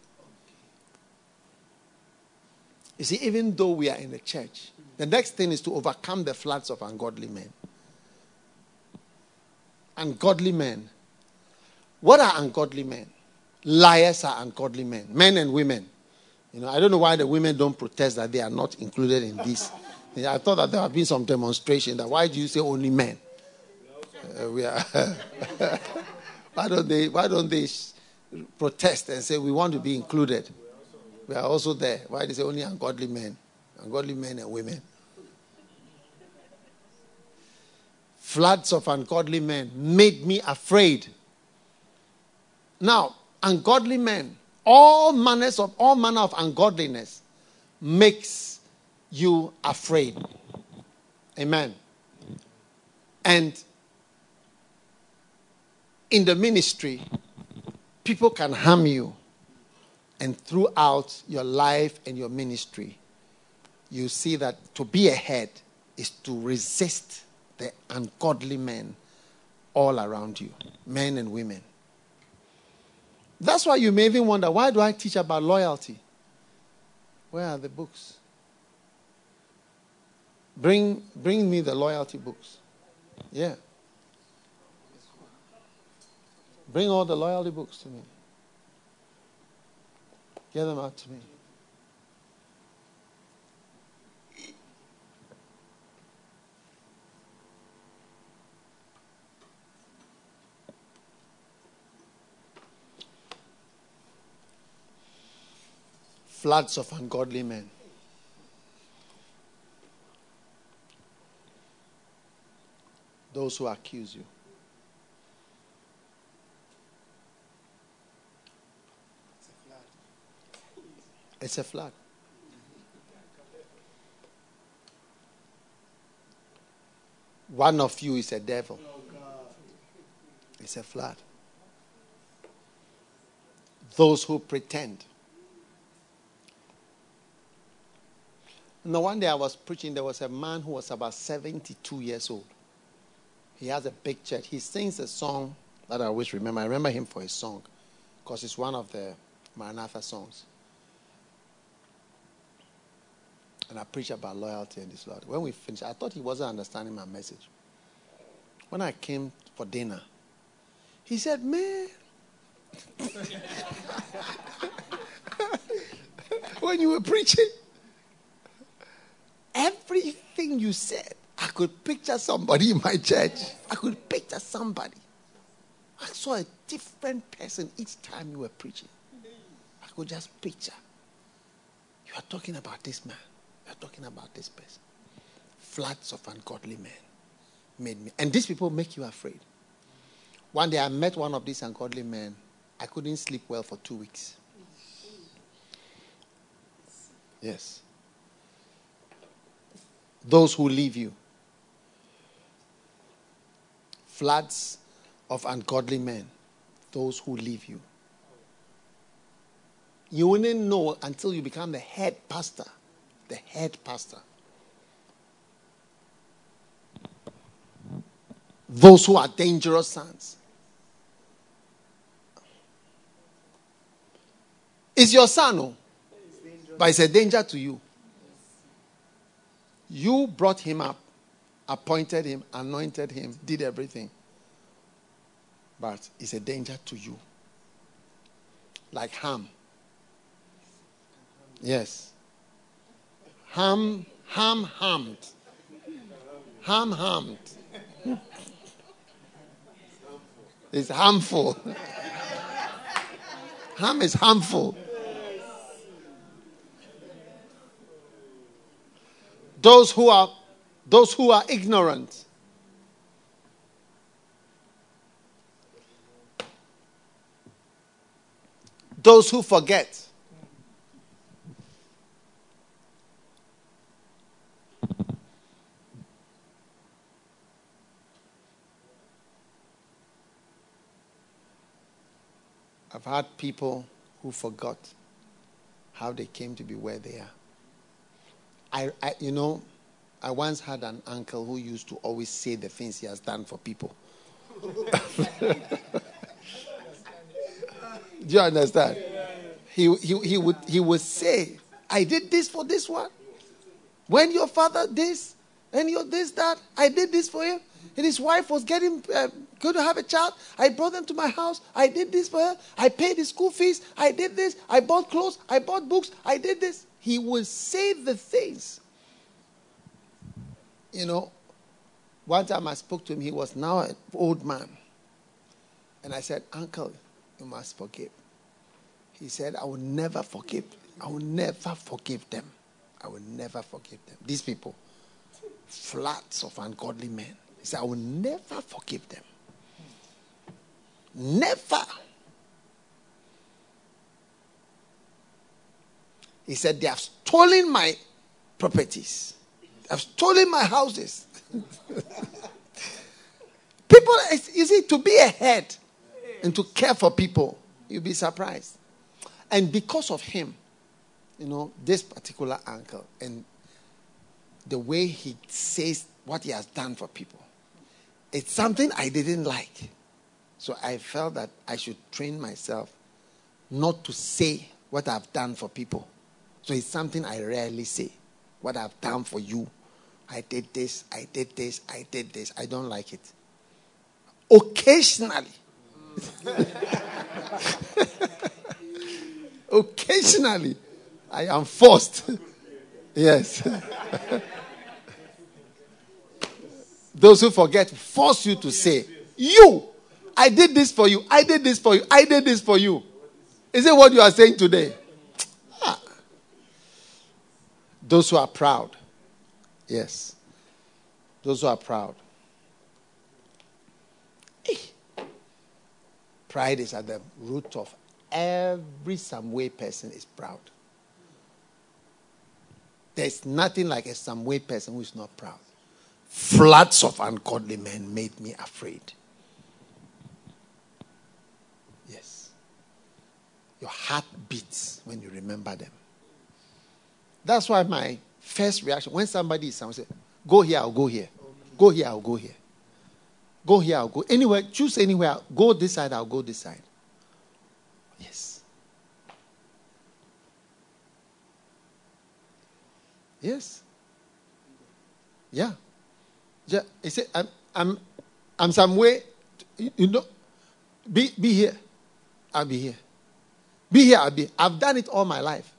You see, even though we are in the church, the next thing is to overcome the floods of ungodly men. Ungodly men. What are ungodly men? Liars are ungodly men, men and women. You know, I don't know why the women don't protest that they are not included in this. I thought that there have been some demonstration that why do you say only men? Uh, we are why don't they why don't they protest and say we want to be included? We are also there. Why do they say only ungodly men? Ungodly men and women. Floods of ungodly men made me afraid. Now, ungodly men all manners of all manner of ungodliness makes you afraid. Amen. And in the ministry, people can harm you. And throughout your life and your ministry, you see that to be ahead is to resist the ungodly men all around you, men and women. That's why you may even wonder why do I teach about loyalty? Where are the books? Bring, bring me the loyalty books. Yeah. Bring all the loyalty books to me. Get them out to me. Floods of ungodly men. Those who accuse you. It's a flood. One of you is a devil. It's a flood. Those who pretend. Now, one day I was preaching, there was a man who was about 72 years old. He has a big church. He sings a song that I always remember. I remember him for his song because it's one of the Maranatha songs. And I preach about loyalty and this Lord. When we finished, I thought he wasn't understanding my message. When I came for dinner, he said, Man, when you were preaching, everything you said, I could picture somebody in my church. I could picture somebody. I saw a different person each time you were preaching. I could just picture. You are talking about this man. You are talking about this person. Floods of ungodly men made me. And these people make you afraid. One day I met one of these ungodly men. I couldn't sleep well for two weeks. Yes. Those who leave you. Floods of ungodly men. Those who leave you. You wouldn't know until you become the head pastor. The head pastor. Those who are dangerous sons. Is your son, oh, but it's a danger to you. You brought him up, appointed him, anointed him, did everything. But it's a danger to you. Like Ham. Yes. Ham, ham, hammed. Ham, hammed. It's harmful. Ham is harmful. Those who are those who are ignorant. Those who forget. I've had people who forgot how they came to be where they are. I, I, you know, I once had an uncle who used to always say the things he has done for people. Do you understand? He, he, he, would, he would say, I did this for this one. When your father this, and your this, that, I did this for him. And his wife was getting uh, going to have a child. I brought them to my house. I did this for her. I paid the school fees. I did this. I bought clothes. I bought books. I did this. He will say the things. You know, one time I spoke to him, he was now an old man. And I said, Uncle, you must forgive. He said, I will never forgive. I will never forgive them. I will never forgive them. These people, floods of ungodly men. He said, I will never forgive them. Never. He said, They have stolen my properties, they have stolen my houses. people, it's easy to be ahead and to care for people. You'll be surprised. And because of him, you know, this particular uncle and the way he says what he has done for people, it's something I didn't like. So I felt that I should train myself not to say what I've done for people. So it's something I rarely say. What I've done for you. I did this, I did this, I did this. I don't like it. Occasionally. Occasionally. I am forced. yes. Those who forget force you to say, You, I did this for you, I did this for you, I did this for you. Is it what you are saying today? Ah. Those who are proud. Yes. Those who are proud. Eh. Pride is at the root of every some way person is proud. There's nothing like a some way person who is not proud. Floods of ungodly men made me afraid. Yes. Your heart beats when you remember them. That's why my first reaction when somebody is somewhere, say, Go here, I'll go here. Go here, I'll go here. Go here, I'll go. Anywhere, choose anywhere. Go this side, I'll go this side. Yes. Yes. Yeah. Yeah. He said, I'm, I'm, I'm some way, you know, be, be here. I'll be here. Be here, I'll be. I've done it all my life.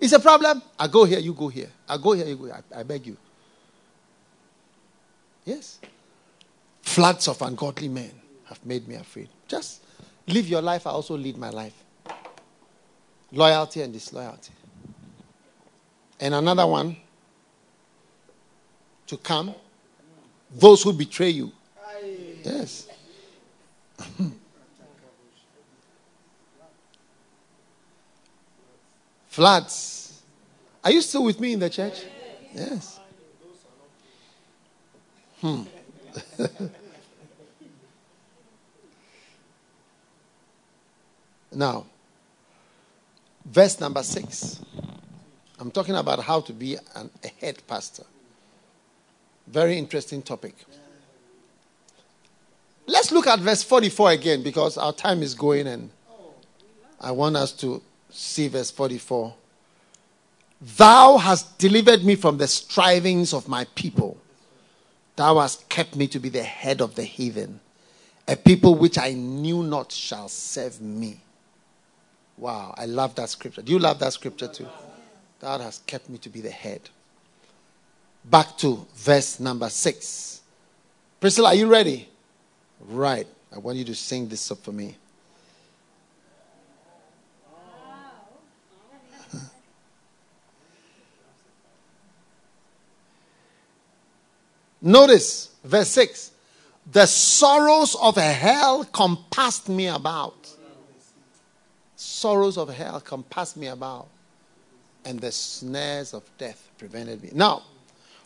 It's a problem. I go here, you go here. I go here, you go here. I, I beg you. Yes. Floods of ungodly men have made me afraid. Just live your life, I also lead my life. Loyalty and disloyalty. And another one to come those who betray you. Yes. Floods. Are you still with me in the church? Yes. Hmm. now, verse number six. I'm talking about how to be an, a head pastor. Very interesting topic. Let's look at verse 44 again because our time is going and I want us to see verse 44. Thou hast delivered me from the strivings of my people. Thou hast kept me to be the head of the heathen. A people which I knew not shall serve me. Wow, I love that scripture. Do you love that scripture too? Thou hast kept me to be the head back to verse number six. Priscilla, are you ready? Right. I want you to sing this up for me. Notice verse 6 The sorrows of hell compassed me about. Sorrows of hell compassed me about, and the snares of death prevented me. Now,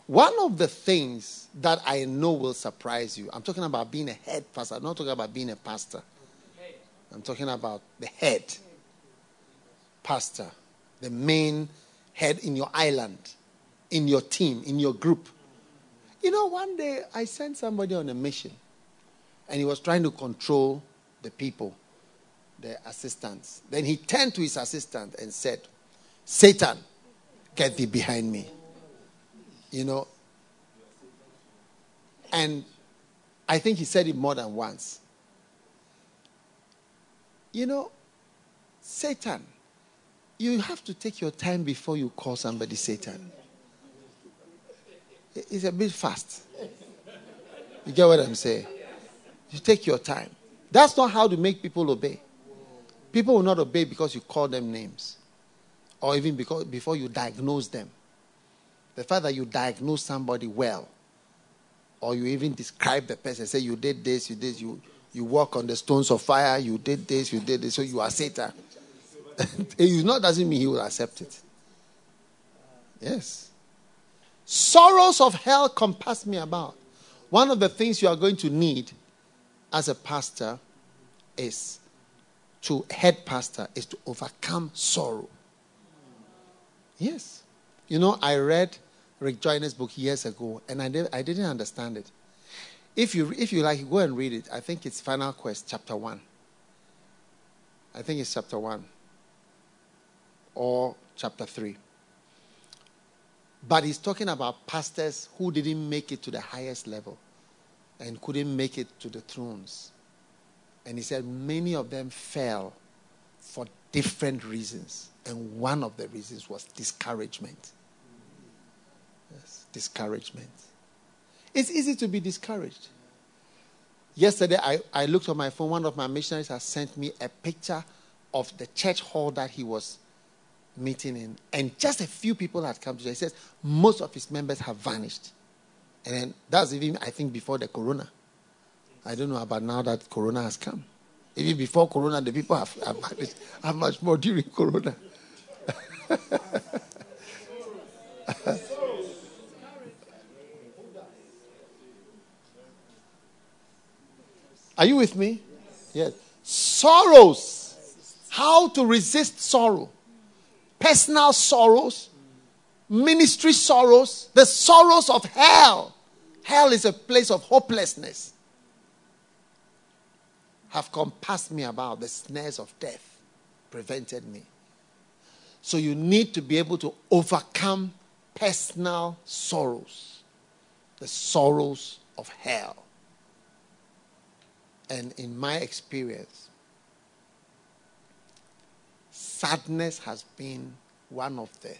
one of the things that I know will surprise you, I'm talking about being a head pastor. I'm not talking about being a pastor. I'm talking about the head pastor, the main head in your island, in your team, in your group. You know, one day I sent somebody on a mission and he was trying to control the people, the assistants. Then he turned to his assistant and said, Satan, get thee behind me. You know, and I think he said it more than once. You know, Satan, you have to take your time before you call somebody Satan. It's a bit fast. You get what I'm saying? You take your time. That's not how to make people obey. People will not obey because you call them names or even because before you diagnose them. The fact that you diagnose somebody well, or you even describe the person, say you did this, you did, you you walk on the stones of fire, you did this, you did this, so you are Satan. it not doesn't mean he will accept it. Yes. Sorrows of hell compass me about. One of the things you are going to need as a pastor is to head pastor is to overcome sorrow. Yes. You know, I read Rick Joyner's book years ago, and I, did, I didn't understand it. If you, if you like, go and read it. I think it's Final Quest, chapter 1. I think it's chapter 1 or chapter 3. But he's talking about pastors who didn't make it to the highest level and couldn't make it to the thrones. And he said many of them fell for different reasons. And one of the reasons was discouragement discouragement. It's easy to be discouraged. Yesterday, I, I looked on my phone. One of my missionaries has sent me a picture of the church hall that he was meeting in. And just a few people had come to He says most of his members have vanished. And then that's even, I think, before the corona. I don't know about now that corona has come. Even before corona, the people have, have vanished. How much more during corona? Are you with me? Yes. Sorrows. How to resist sorrow. Personal sorrows, ministry sorrows, the sorrows of hell. Hell is a place of hopelessness. Have compassed me about the snares of death, prevented me. So you need to be able to overcome personal sorrows, the sorrows of hell. And in my experience, sadness has been one of the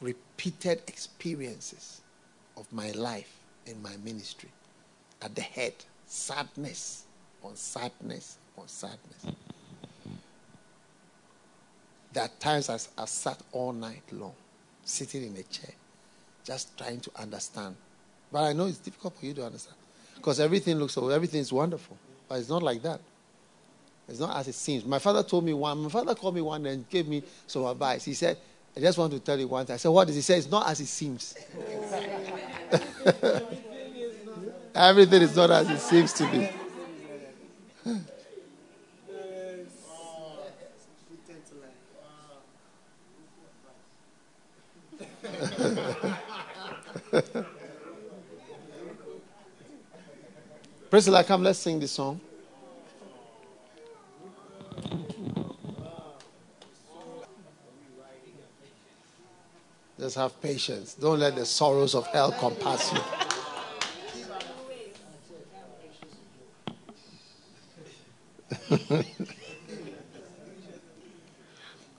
repeated experiences of my life in my ministry. At the head, sadness on sadness on sadness. There are times I, I sat all night long, sitting in a chair, just trying to understand. But I know it's difficult for you to understand. Because everything looks so, everything is wonderful. But it's not like that. It's not as it seems. My father told me one, my father called me one and gave me some advice. He said, I just want to tell you one thing. I said, What does he say? It's not as it seems. Everything is not as it seems to be. Priscilla, come, let's sing this song. Just have patience. Don't let the sorrows of hell compass you.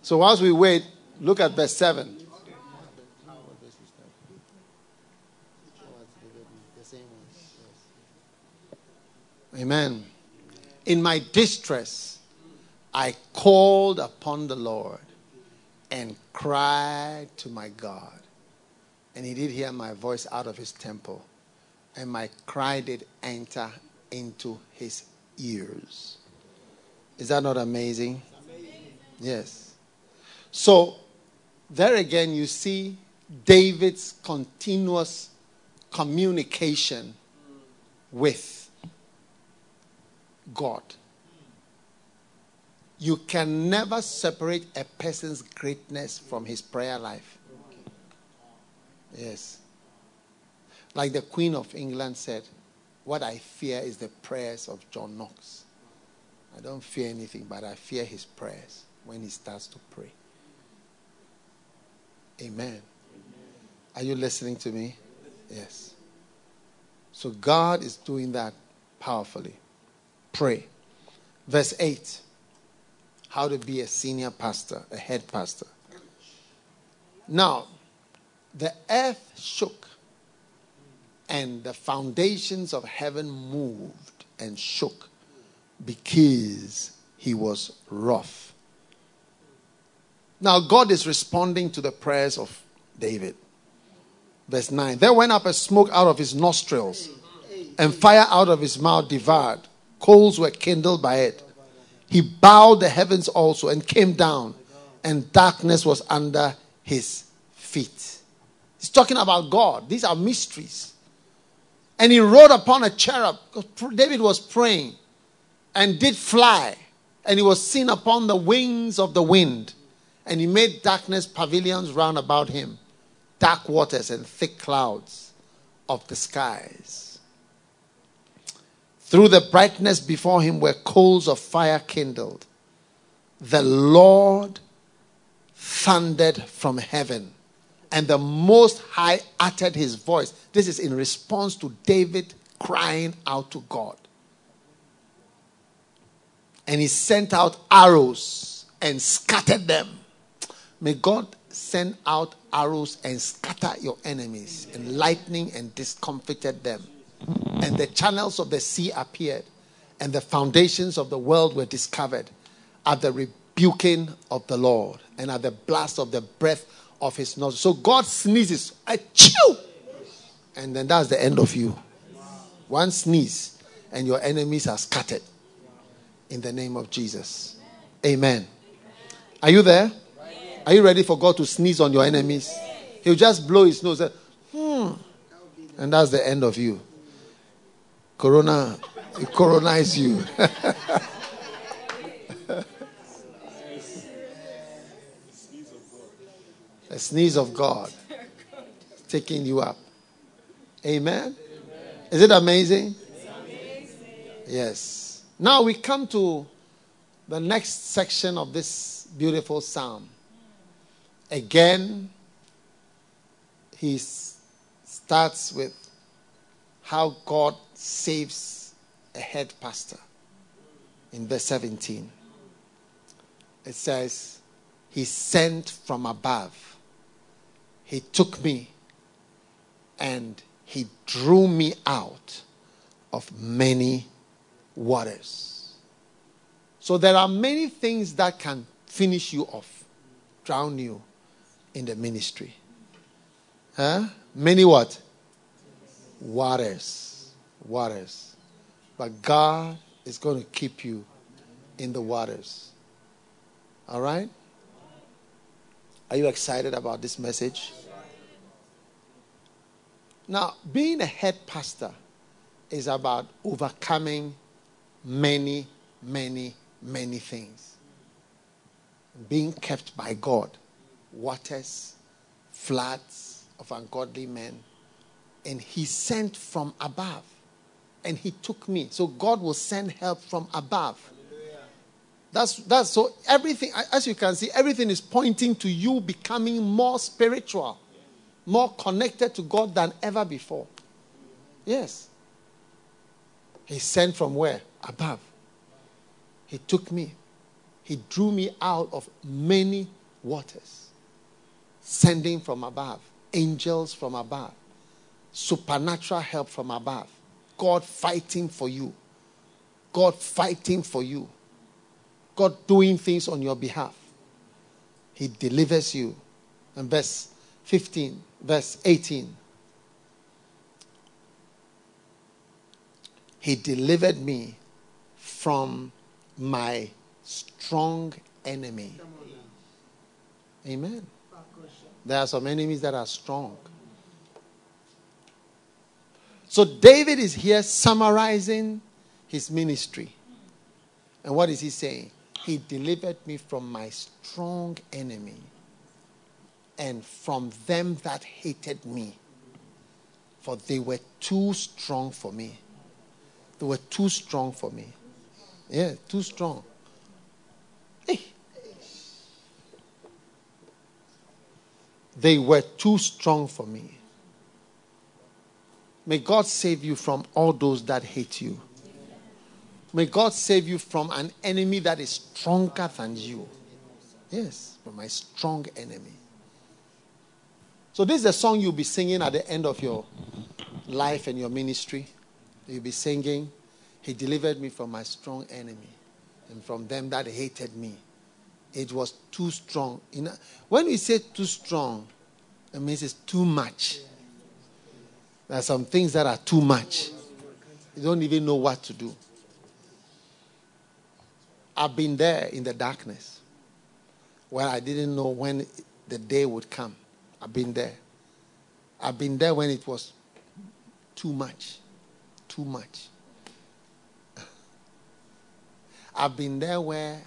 so, whilst we wait, look at verse 7. Amen. In my distress, I called upon the Lord and cried to my God. And he did hear my voice out of his temple, and my cry did enter into his ears. Is that not amazing? amazing? Yes. So, there again, you see David's continuous communication with God. You can never separate a person's greatness from his prayer life. Yes. Like the Queen of England said, What I fear is the prayers of John Knox. I don't fear anything, but I fear his prayers when he starts to pray. Amen. Are you listening to me? Yes. So God is doing that powerfully pray. Verse 8 How to be a senior pastor, a head pastor. Now, the earth shook, and the foundations of heaven moved and shook because he was wroth. Now, God is responding to the prayers of David. Verse 9 There went up a smoke out of his nostrils, and fire out of his mouth devoured coals were kindled by it. He bowed the heavens also and came down, and darkness was under his feet. He's talking about God. These are mysteries. And he rode upon a cherub. David was praying and did fly, and he was seen upon the wings of the wind. And he made darkness pavilions round about him, dark waters and thick clouds of the skies. Through the brightness before him were coals of fire kindled. The Lord thundered from heaven, and the Most High uttered his voice. This is in response to David crying out to God. And he sent out arrows and scattered them. May God send out arrows and scatter your enemies, and lightning and discomfited them and the channels of the sea appeared, and the foundations of the world were discovered at the rebuking of the Lord and at the blast of the breath of his nostrils. So God sneezes, a chew, and then that's the end of you. One sneeze, and your enemies are scattered in the name of Jesus. Amen. Are you there? Are you ready for God to sneeze on your enemies? He'll just blow his nose. Hmm. And that's the end of you. Corona, it colonize you. a sneeze of God taking you up. Amen. Is it amazing? Yes. Now we come to the next section of this beautiful psalm. Again, he starts with how God saves a head pastor in verse 17. It says, He sent from above, He took me, and He drew me out of many waters. So there are many things that can finish you off, drown you in the ministry. Huh? Many what? Waters. Waters. But God is going to keep you in the waters. All right? Are you excited about this message? Now, being a head pastor is about overcoming many, many, many things. Being kept by God, waters, floods of ungodly men, and He sent from above, and He took me. So God will send help from above. That's that's so everything as you can see, everything is pointing to you becoming more spiritual, more connected to God than ever before. Yes. He sent from where? Above. He took me. He drew me out of many waters, sending from above, angels from above, supernatural help from above, God fighting for you, God fighting for you, God doing things on your behalf. He delivers you. And verse 15, verse 18. He delivered me from my strong enemy. Amen. There are some enemies that are strong. So David is here summarizing his ministry. And what is he saying? He delivered me from my strong enemy and from them that hated me. For they were too strong for me. They were too strong for me. Yeah, too strong. Hey. They were too strong for me. May God save you from all those that hate you. May God save you from an enemy that is stronger than you. Yes, from my strong enemy. So, this is a song you'll be singing at the end of your life and your ministry. You'll be singing, He delivered me from my strong enemy and from them that hated me. It was too strong. When we say too strong, it means it's too much. There are some things that are too much. You don't even know what to do. I've been there in the darkness where I didn't know when the day would come. I've been there. I've been there when it was too much too much. I've been there where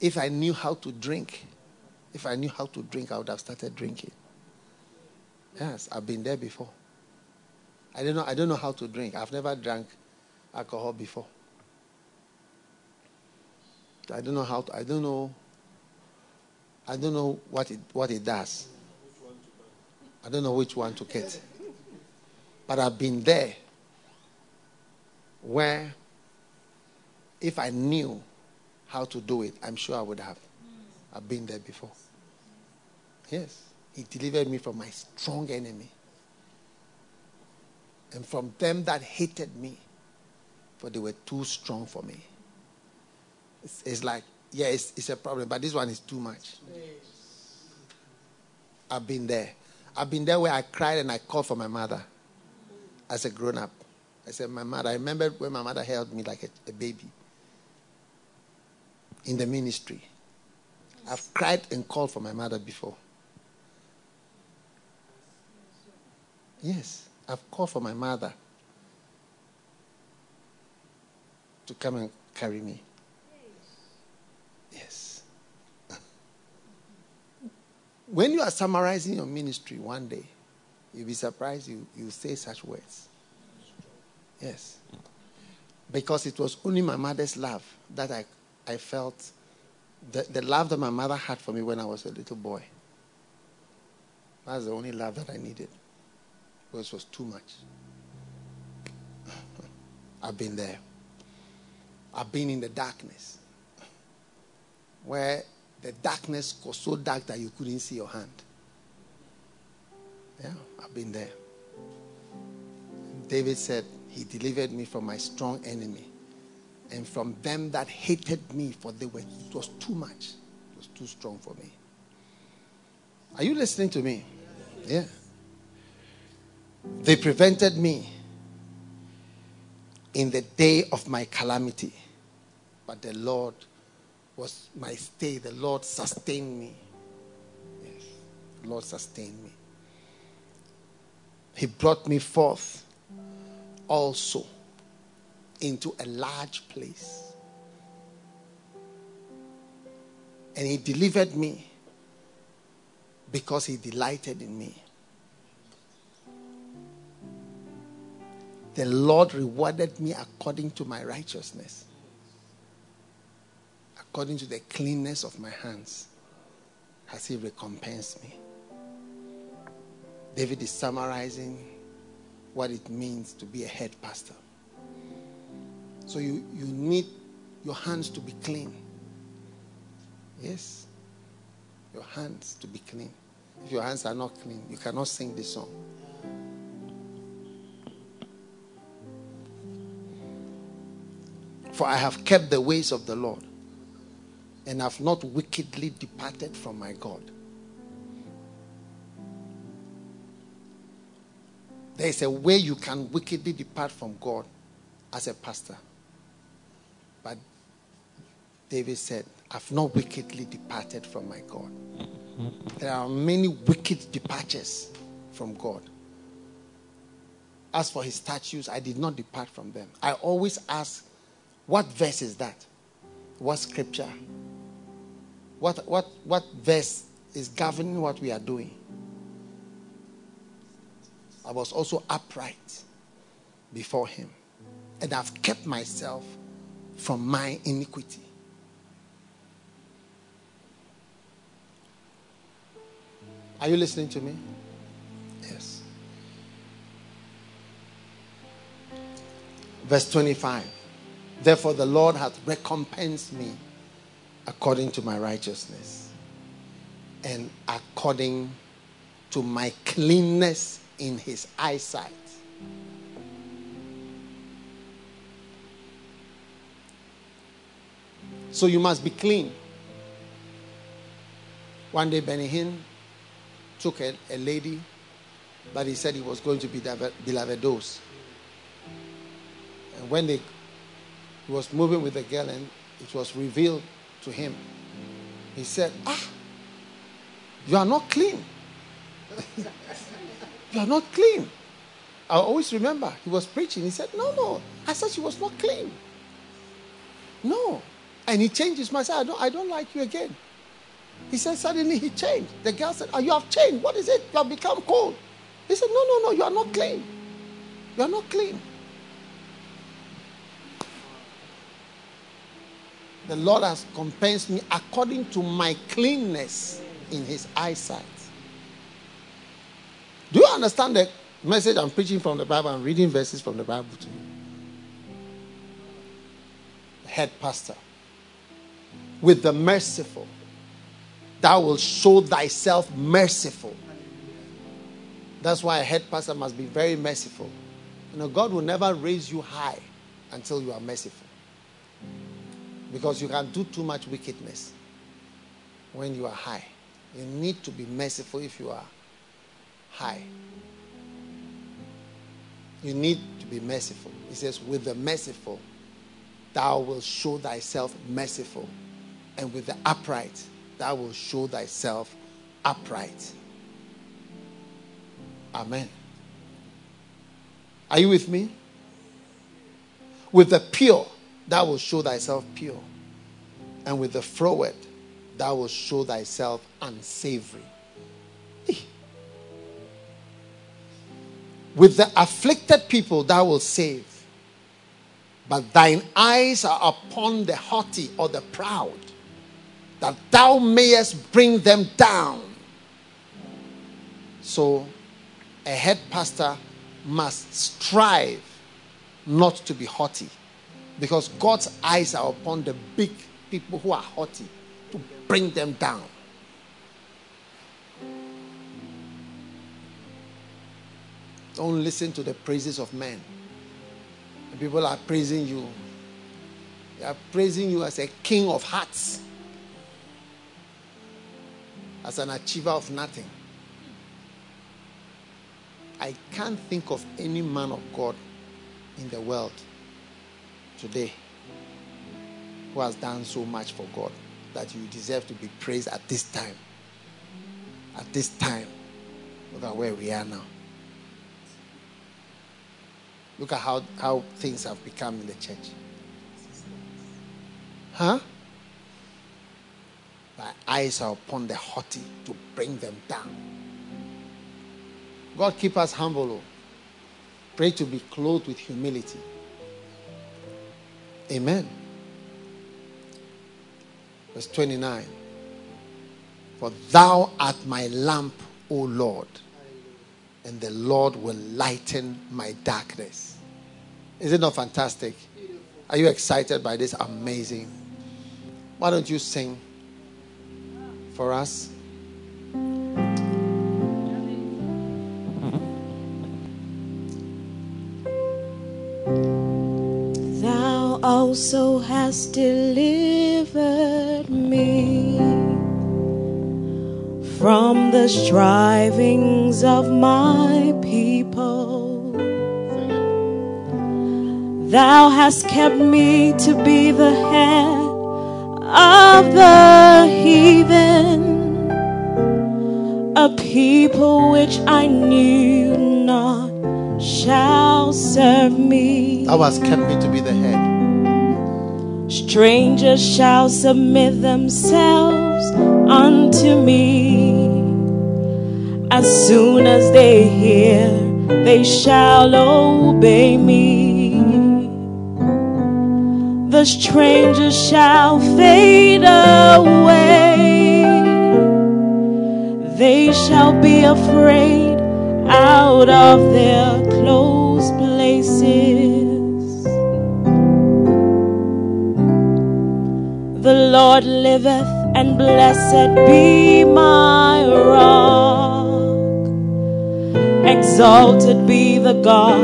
if I knew how to drink, if I knew how to drink, I would have started drinking. Yes, I've been there before. I don't know, I don't know how to drink. I've never drank alcohol before. I don't know how to, I don't know I don't know what it what it does. I don't know which one to get. But I've been there where if I knew how to do it, I'm sure I would have. I've been there before. Yes. He delivered me from my strong enemy and from them that hated me, for they were too strong for me. It's, it's like, yeah, it's, it's, a problem, but this one is too much. I've been there. I've been there where I cried and I called for my mother as a grown up. I said, My mother, I remember when my mother held me like a, a baby in the ministry. I've cried and called for my mother before. Yes, I've called for my mother to come and carry me. Yes. when you are summarizing your ministry one day, you'll be surprised you, you say such words. Yes. Because it was only my mother's love that I, I felt, the, the love that my mother had for me when I was a little boy. That's the only love that I needed. Because it was too much. I've been there. I've been in the darkness where the darkness was so dark that you couldn't see your hand. Yeah, I've been there. David said, He delivered me from my strong enemy and from them that hated me, for they were it was too much. It was too strong for me. Are you listening to me? Yeah. They prevented me in the day of my calamity. But the Lord was my stay. The Lord sustained me. Yes. The Lord sustained me. He brought me forth also into a large place. And He delivered me because He delighted in me. The Lord rewarded me according to my righteousness, according to the cleanness of my hands, has He recompensed me. David is summarizing what it means to be a head pastor. So you, you need your hands to be clean. Yes. Your hands to be clean. If your hands are not clean, you cannot sing this song. For I have kept the ways of the Lord and have not wickedly departed from my God. There is a way you can wickedly depart from God as a pastor. But David said, I've not wickedly departed from my God. There are many wicked departures from God. As for his statues, I did not depart from them. I always ask, what verse is that? What scripture? What, what, what verse is governing what we are doing? I was also upright before him. And I've kept myself from my iniquity. Are you listening to me? Yes. Verse 25. Therefore, the Lord hath recompensed me according to my righteousness and according to my cleanness in his eyesight. So you must be clean. One day, Benny Hinn took a, a, lady, but he said he was going to be Bilavados. And when they, he was moving with the girl, and it was revealed to him, he said, Ah, you are not clean. you are not clean. I always remember he was preaching. He said, No, no. I said she was not clean. No. And he changed his mind. Said, I don't, I don't like you again. He said, suddenly he changed. The girl said, oh, You have changed. What is it? You have become cold. He said, No, no, no, you are not clean. You are not clean. The Lord has compensed me according to my cleanness in his eyesight. Do you understand the message I'm preaching from the Bible? I'm reading verses from the Bible to you. Head pastor with the merciful. Thou will show thyself merciful. That's why a head pastor must be very merciful. You know, God will never raise you high until you are merciful. Because you can do too much wickedness when you are high. You need to be merciful if you are high. You need to be merciful. He says, with the merciful, thou wilt show thyself merciful and with the upright, thou will show thyself upright. Amen. Are you with me? With the pure, thou wilt show thyself pure. And with the froward, thou wilt show thyself unsavory. With the afflicted people, thou wilt save. But thine eyes are upon the haughty or the proud, that thou mayest bring them down. So, a head pastor must strive not to be haughty because God's eyes are upon the big people who are haughty to bring them down. Don't listen to the praises of men. The people are praising you. They are praising you as a king of hearts, as an achiever of nothing. I can't think of any man of God in the world today who has done so much for God that you deserve to be praised at this time. At this time. Look at where we are now. Look at how, how things have become in the church. Huh? My eyes are upon the haughty to bring them down. God keep us humble. Oh. Pray to be clothed with humility. Amen. Verse 29. For thou art my lamp, O Lord, and the Lord will lighten my darkness. Is it not fantastic? Are you excited by this amazing? Why don't you sing for us? Also hast delivered me from the strivings of my people. Thou hast kept me to be the head of the heathen, a people which I knew not shall serve me. Thou hast kept me to be the head. Strangers shall submit themselves unto me. As soon as they hear, they shall obey me. The strangers shall fade away. They shall be afraid out of their close places. The Lord liveth, and blessed be my rock. Exalted be the God,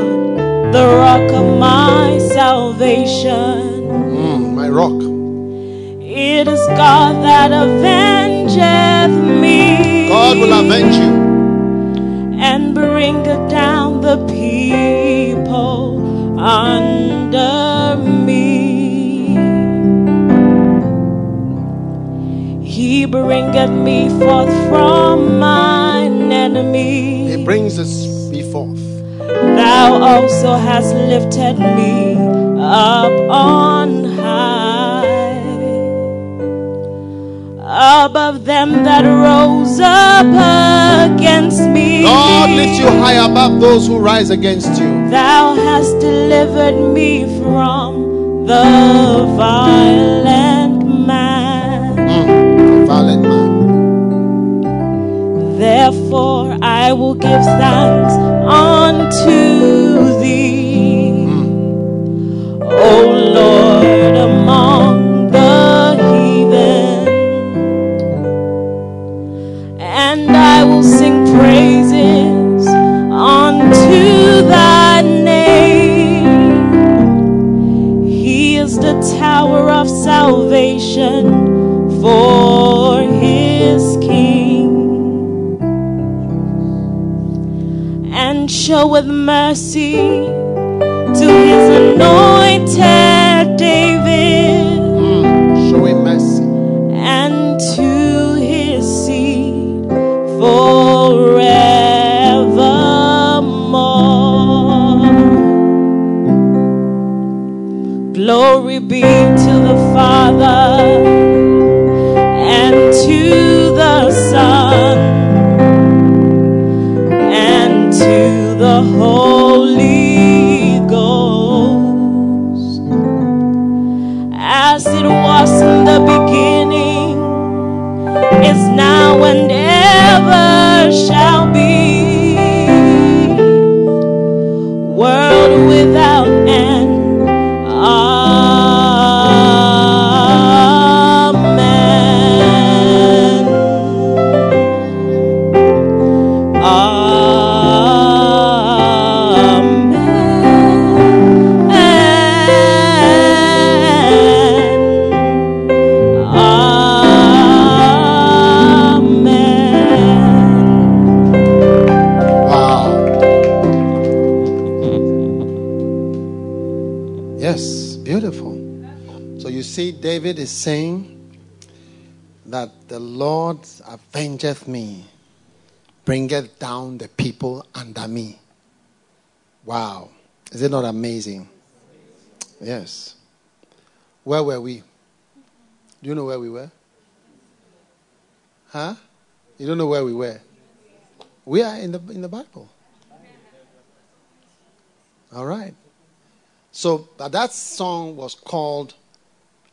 the rock of my salvation. Mm, my rock. It is God that avengeth me. God will avenge you. and bringeth down the people under bringeth me forth from mine enemy. He brings us me forth. Thou also hast lifted me up on high above them that rose up against me. God lift you high above those who rise against you. Thou hast delivered me from the violent Therefore I will give thanks unto thee, hmm. O Lord, Showeth mercy to his anointed David is saying that the Lord avengeth me, bringeth down the people under me. Wow. Is it not amazing? Yes. Where were we? Do you know where we were? Huh? You don't know where we were? We are in the in the Bible. All right. So that song was called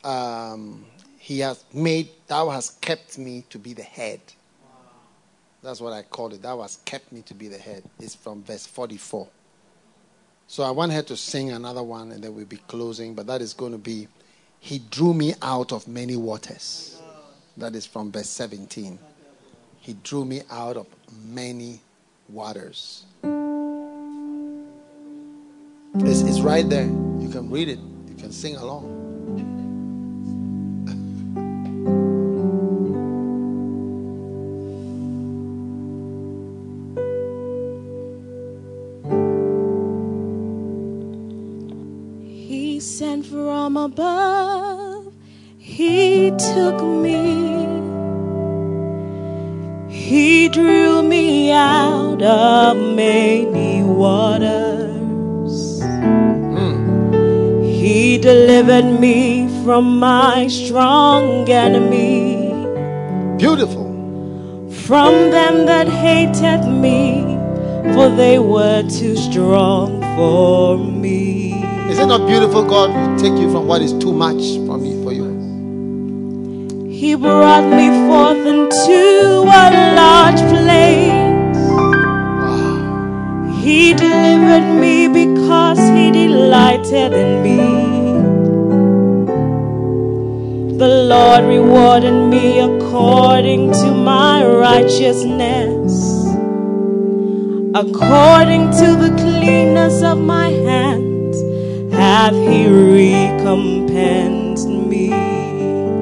um, "He has made Thou has kept me to be the head." That's what I called it. Thou hast kept me to be the head. It's from verse forty-four. So I want her to sing another one, and then we'll be closing. But that is going to be "He drew me out of many waters." That is from verse seventeen. He drew me out of many waters. It's, it's right there. You can read it, you can sing along. Above, He took me, He drew me out of many waters. Hmm. He delivered me from my strong enemy, Beautiful. from them that hated me, for they were too strong for me. Is it not beautiful? God will take you from what is too much for me for you. He brought me forth into a large place. Wow. He delivered me because he delighted in me. The Lord rewarded me according to my righteousness, according to the cleanness of my hands, hath he recompensed me.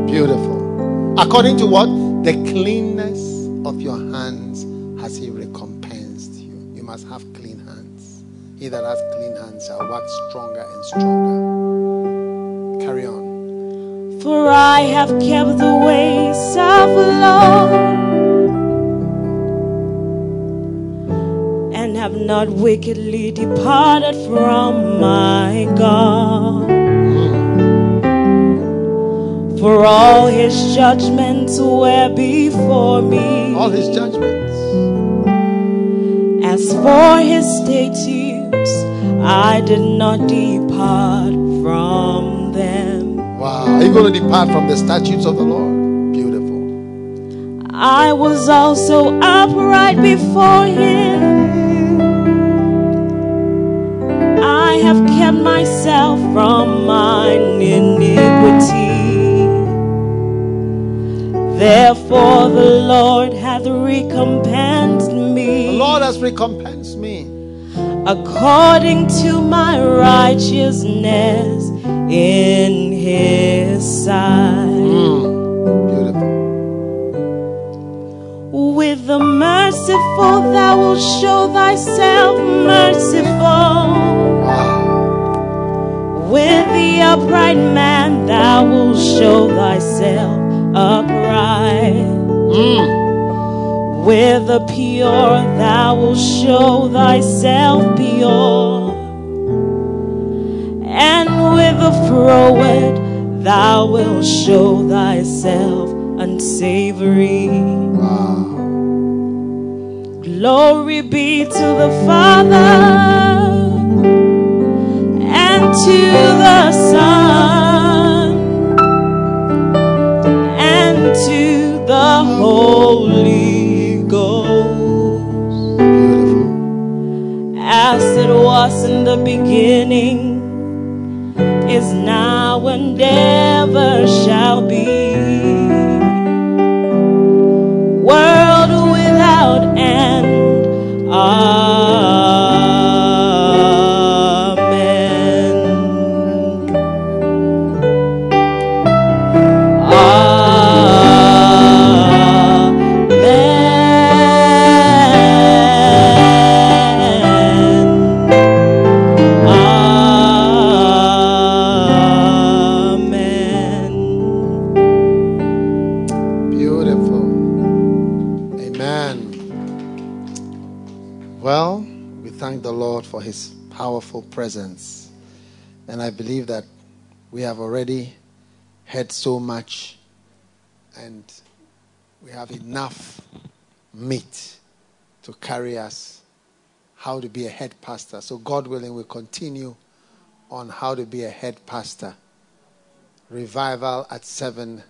Beautiful. According to what? The cleanness of your hands has he recompensed you. You must have clean hands. He that has clean hands shall wax stronger and stronger. Carry on. For I have kept the ways of the not wickedly departed from my God. For all his judgments were before me. All his judgments. As for his statutes, I did not depart from them. Wow. Are you going to depart from the statutes of the Lord? Beautiful. I was also upright before him. Myself from mine iniquity. Therefore, the Lord hath recompensed me. The Lord has recompensed me. according to my righteousness in his sight. Hmm. Beautiful. With the merciful, thou wilt show thyself merciful. With the upright man, thou wilt show thyself upright. Mm. With the pure, thou wilt show thyself pure. And with the froward, thou wilt show thyself unsavory. Wow. Glory be to the Father beginning, is now and ever shall presence. And I believe that we have already heard so much and we have enough meat to carry us how to be a head pastor. So, God willing, we'll continue on how to be a head pastor. Revival at 7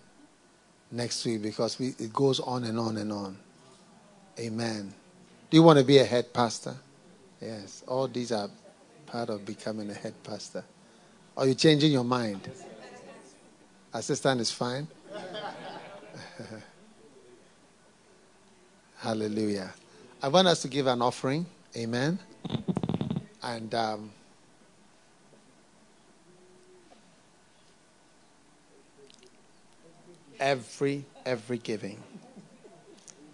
next week because we, it goes on and on and on. Amen. Do you want to be a head pastor? Yes. All these are part of becoming a head pastor. Are you changing your mind? Assistant is fine. Hallelujah. I want us to give an offering. Amen. And um, every every giving.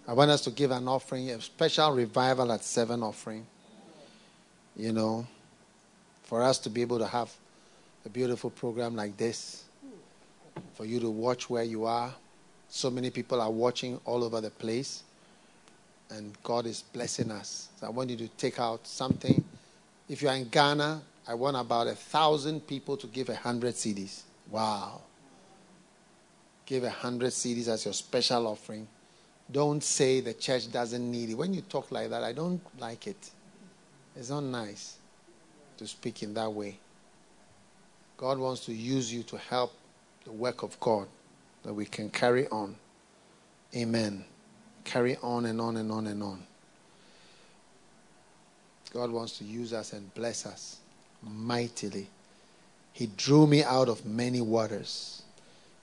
I want us to give an offering, a special revival at seven offering. You know, for us to be able to have a beautiful program like this, for you to watch where you are. So many people are watching all over the place, and God is blessing us. So I want you to take out something. If you are in Ghana, I want about a thousand people to give a hundred cedis. Wow. Give a hundred cedis as your special offering. Don't say the church doesn't need it. When you talk like that, I don't like it. It's not nice to speak in that way. God wants to use you to help the work of God that we can carry on. Amen. Carry on and on and on and on. God wants to use us and bless us mightily. He drew me out of many waters.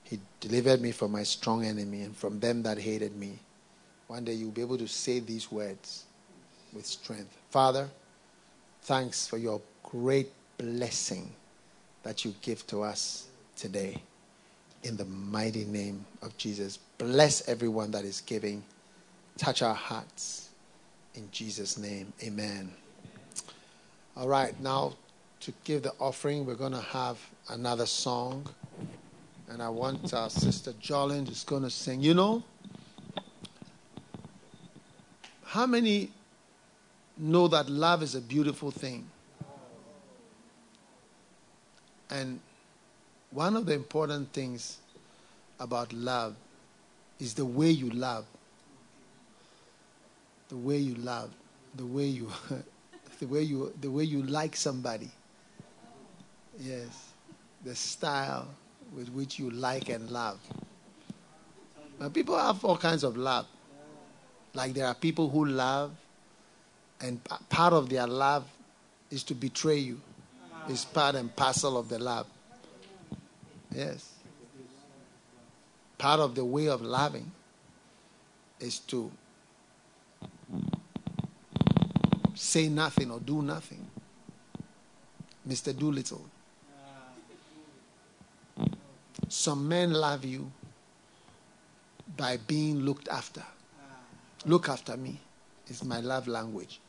He delivered me from my strong enemy and from them that hated me. One day you'll be able to say these words with strength. Father, thanks for your great blessing that you give to us today. In the mighty name of Jesus. Bless everyone that is giving. Touch our hearts. In Jesus' name, amen. All right, now to give the offering, we're going to have another song. And I want our sister Jolene is going to sing. You know, how many know that love is a beautiful thing? And one of the important things about love is the way you love. The way you love, the way you the way you the way you like somebody. Yes. The style with which you like and love. Now people have all kinds of love. Like there are people who love and part of their love is to betray you. It's part and parcel of the love. Yes. Part of the way of loving is to say nothing or do nothing. Mr. Doolittle. Some men love you by being looked after. Look after me is my love language.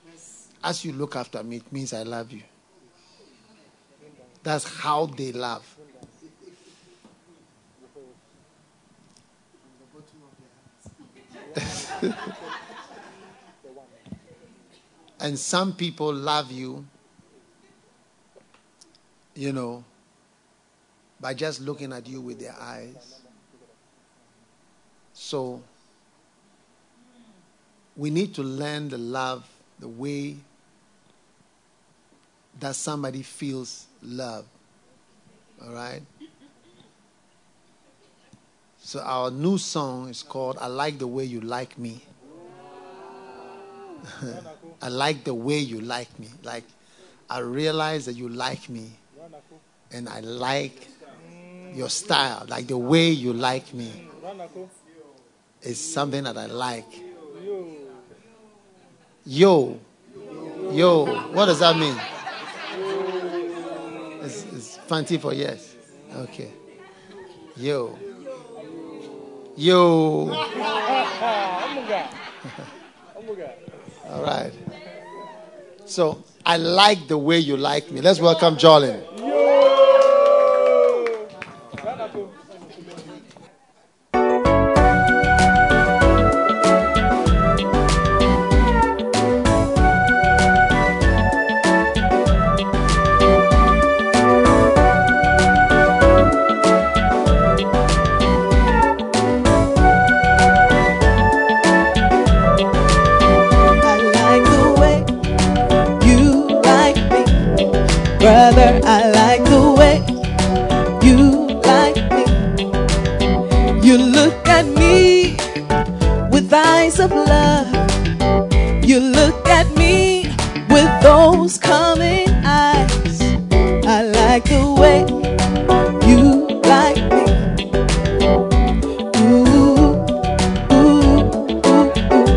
As you look after me, it means I love you. That's how they love. and some people love you, you know, by just looking at you with their eyes. So we need to learn the love, the way that somebody feels love. All right? So our new song is called I Like the Way You Like Me. I like the way you like me. Like I realize that you like me. And I like your style. Like the way you like me is something that I like. Yo. Yo. What does that mean? It's, it's Fanti for yes. Okay. Yo. Yo. All right. So I like the way you like me. Let's welcome Jolin. like the way you like me. Ooh, ooh, ooh,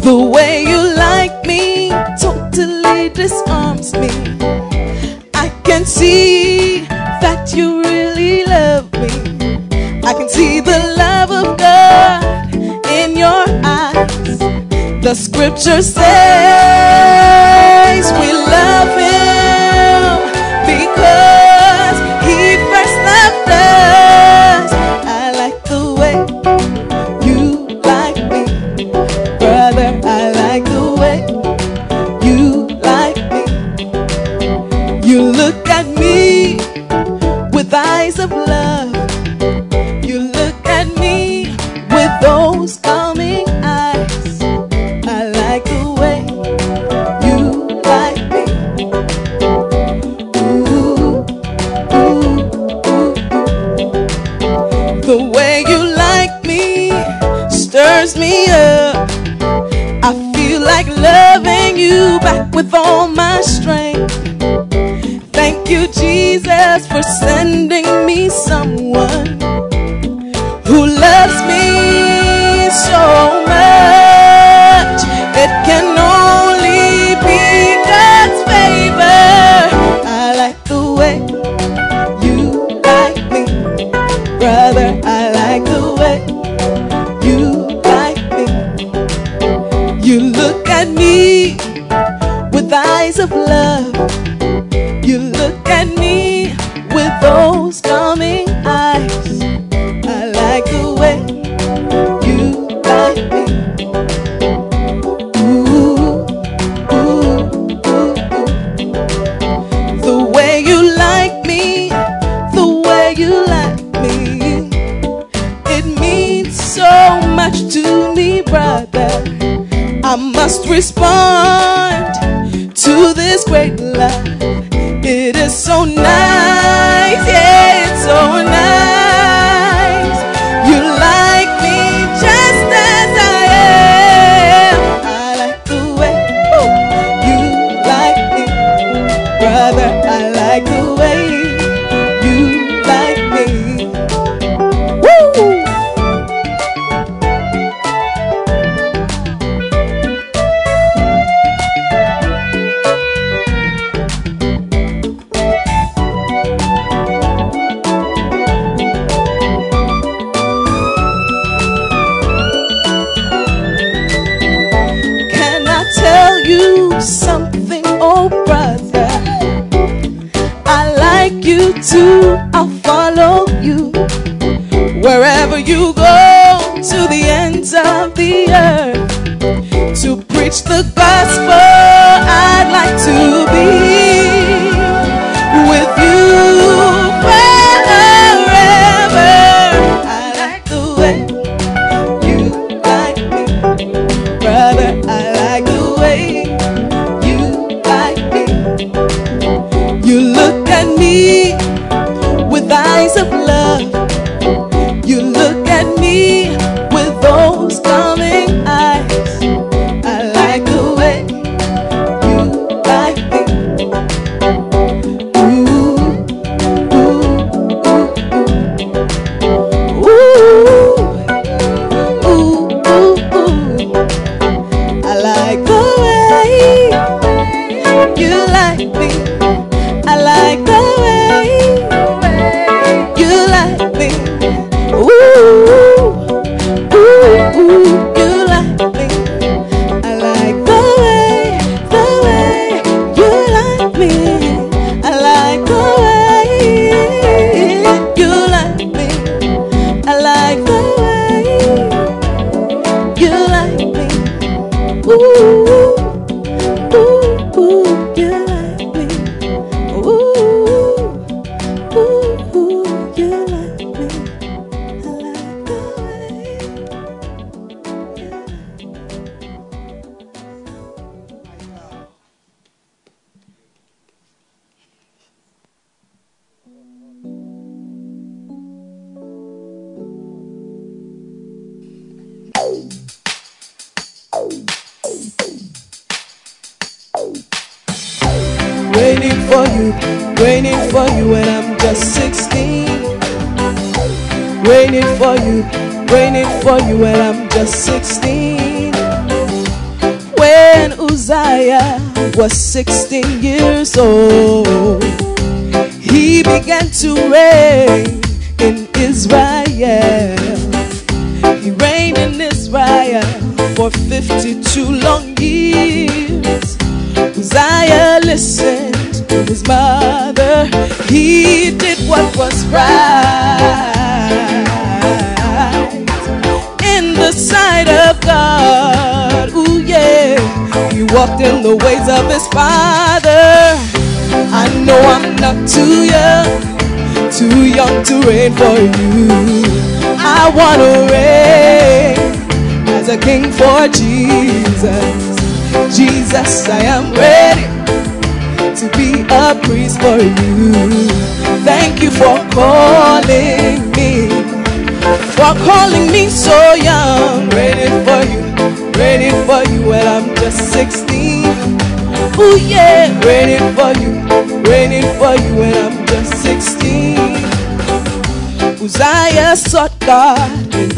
the way you like me totally disarms me. I can see that you really love me. I can see the love of God in your eyes. The scripture says.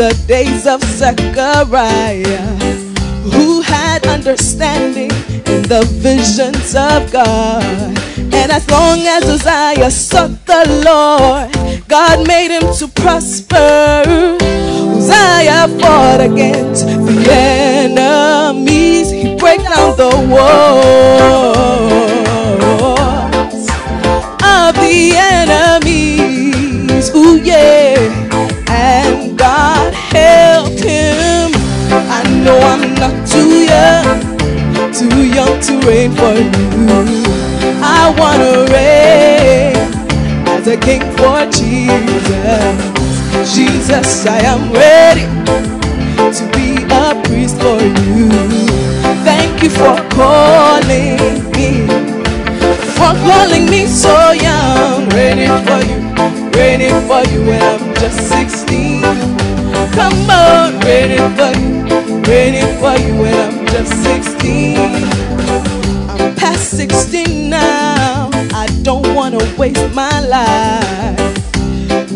The days of Zechariah, who had understanding in the visions of God. And as long as Uzziah sought the Lord, God made him to prosper. Uzziah fought against the enemies, he broke down the walls not too young, too young to reign for you. I want to reign as a king for Jesus. Jesus, I am ready to be a priest for you. Thank you for calling me for calling me so young. Ready for you, ready for you when I'm just 16. Come on, ready for you, ready for you when I'm just 16. I'm past 16 now. I don't wanna waste my life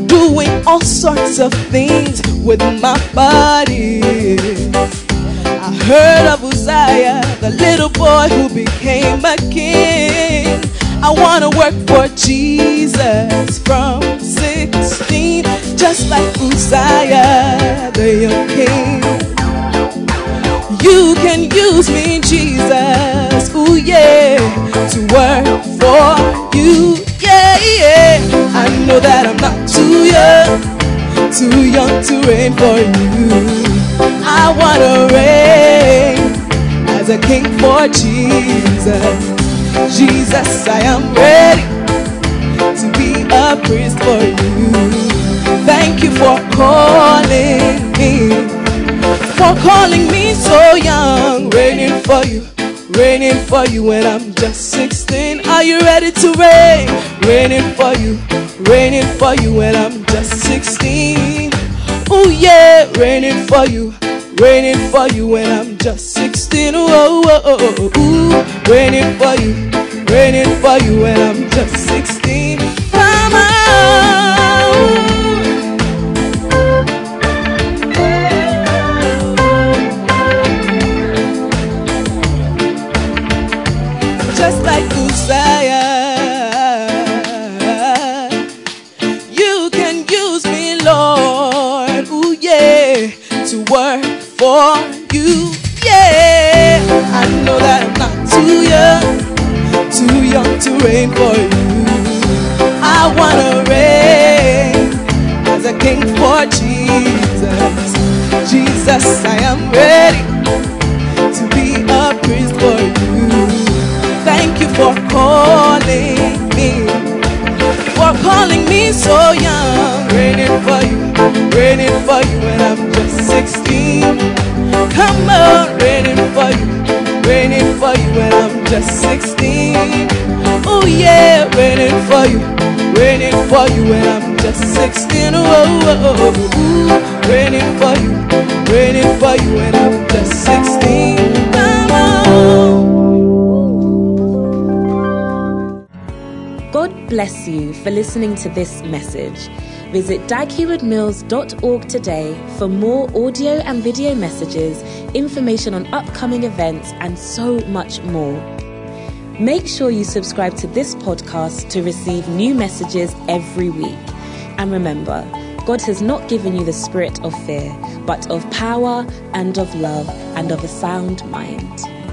doing all sorts of things with my body. I heard of Uzziah, the little boy who became a king. I wanna work for Jesus from 16, just like Uzziah, the young king. You can use me, Jesus, ooh yeah, to work for you, yeah, yeah. I know that I'm not too young, too young to reign for you. I wanna reign as a king for Jesus. Jesus, I am ready to be a priest for you. Thank you for calling me, for calling me so young, Reigning for you, reigning for you when I'm just 16. Are you ready to reign? Reigning for you, reigning for you when I'm just 16. Oh yeah, reigning for you, reigning for you when I'm just 16. Ooh, oh, oh, oh, oh, oh ooh, reigning for you, reigning for you when I'm just 16. Come for you, yeah. I know that I'm not too young, too young to reign for you. I wanna reign as a king for Jesus. Jesus, I am ready to be a priest for you. Thank you for calling me, for calling me so young. Reigning for you, reigning for you when I'm just 16. Come on, reigning for you, reigning for you when I'm just 16. Oh yeah, reigning for you, reigning for you when I'm just 16. Oh, oh, oh, oh. oh reigning for you, reigning for you when I'm just 16. Come on. God bless you for listening to this message. Visit daghewardmills.org today for more audio and video messages, information on upcoming events, and so much more. Make sure you subscribe to this podcast to receive new messages every week. And remember, God has not given you the spirit of fear, but of power and of love and of a sound mind.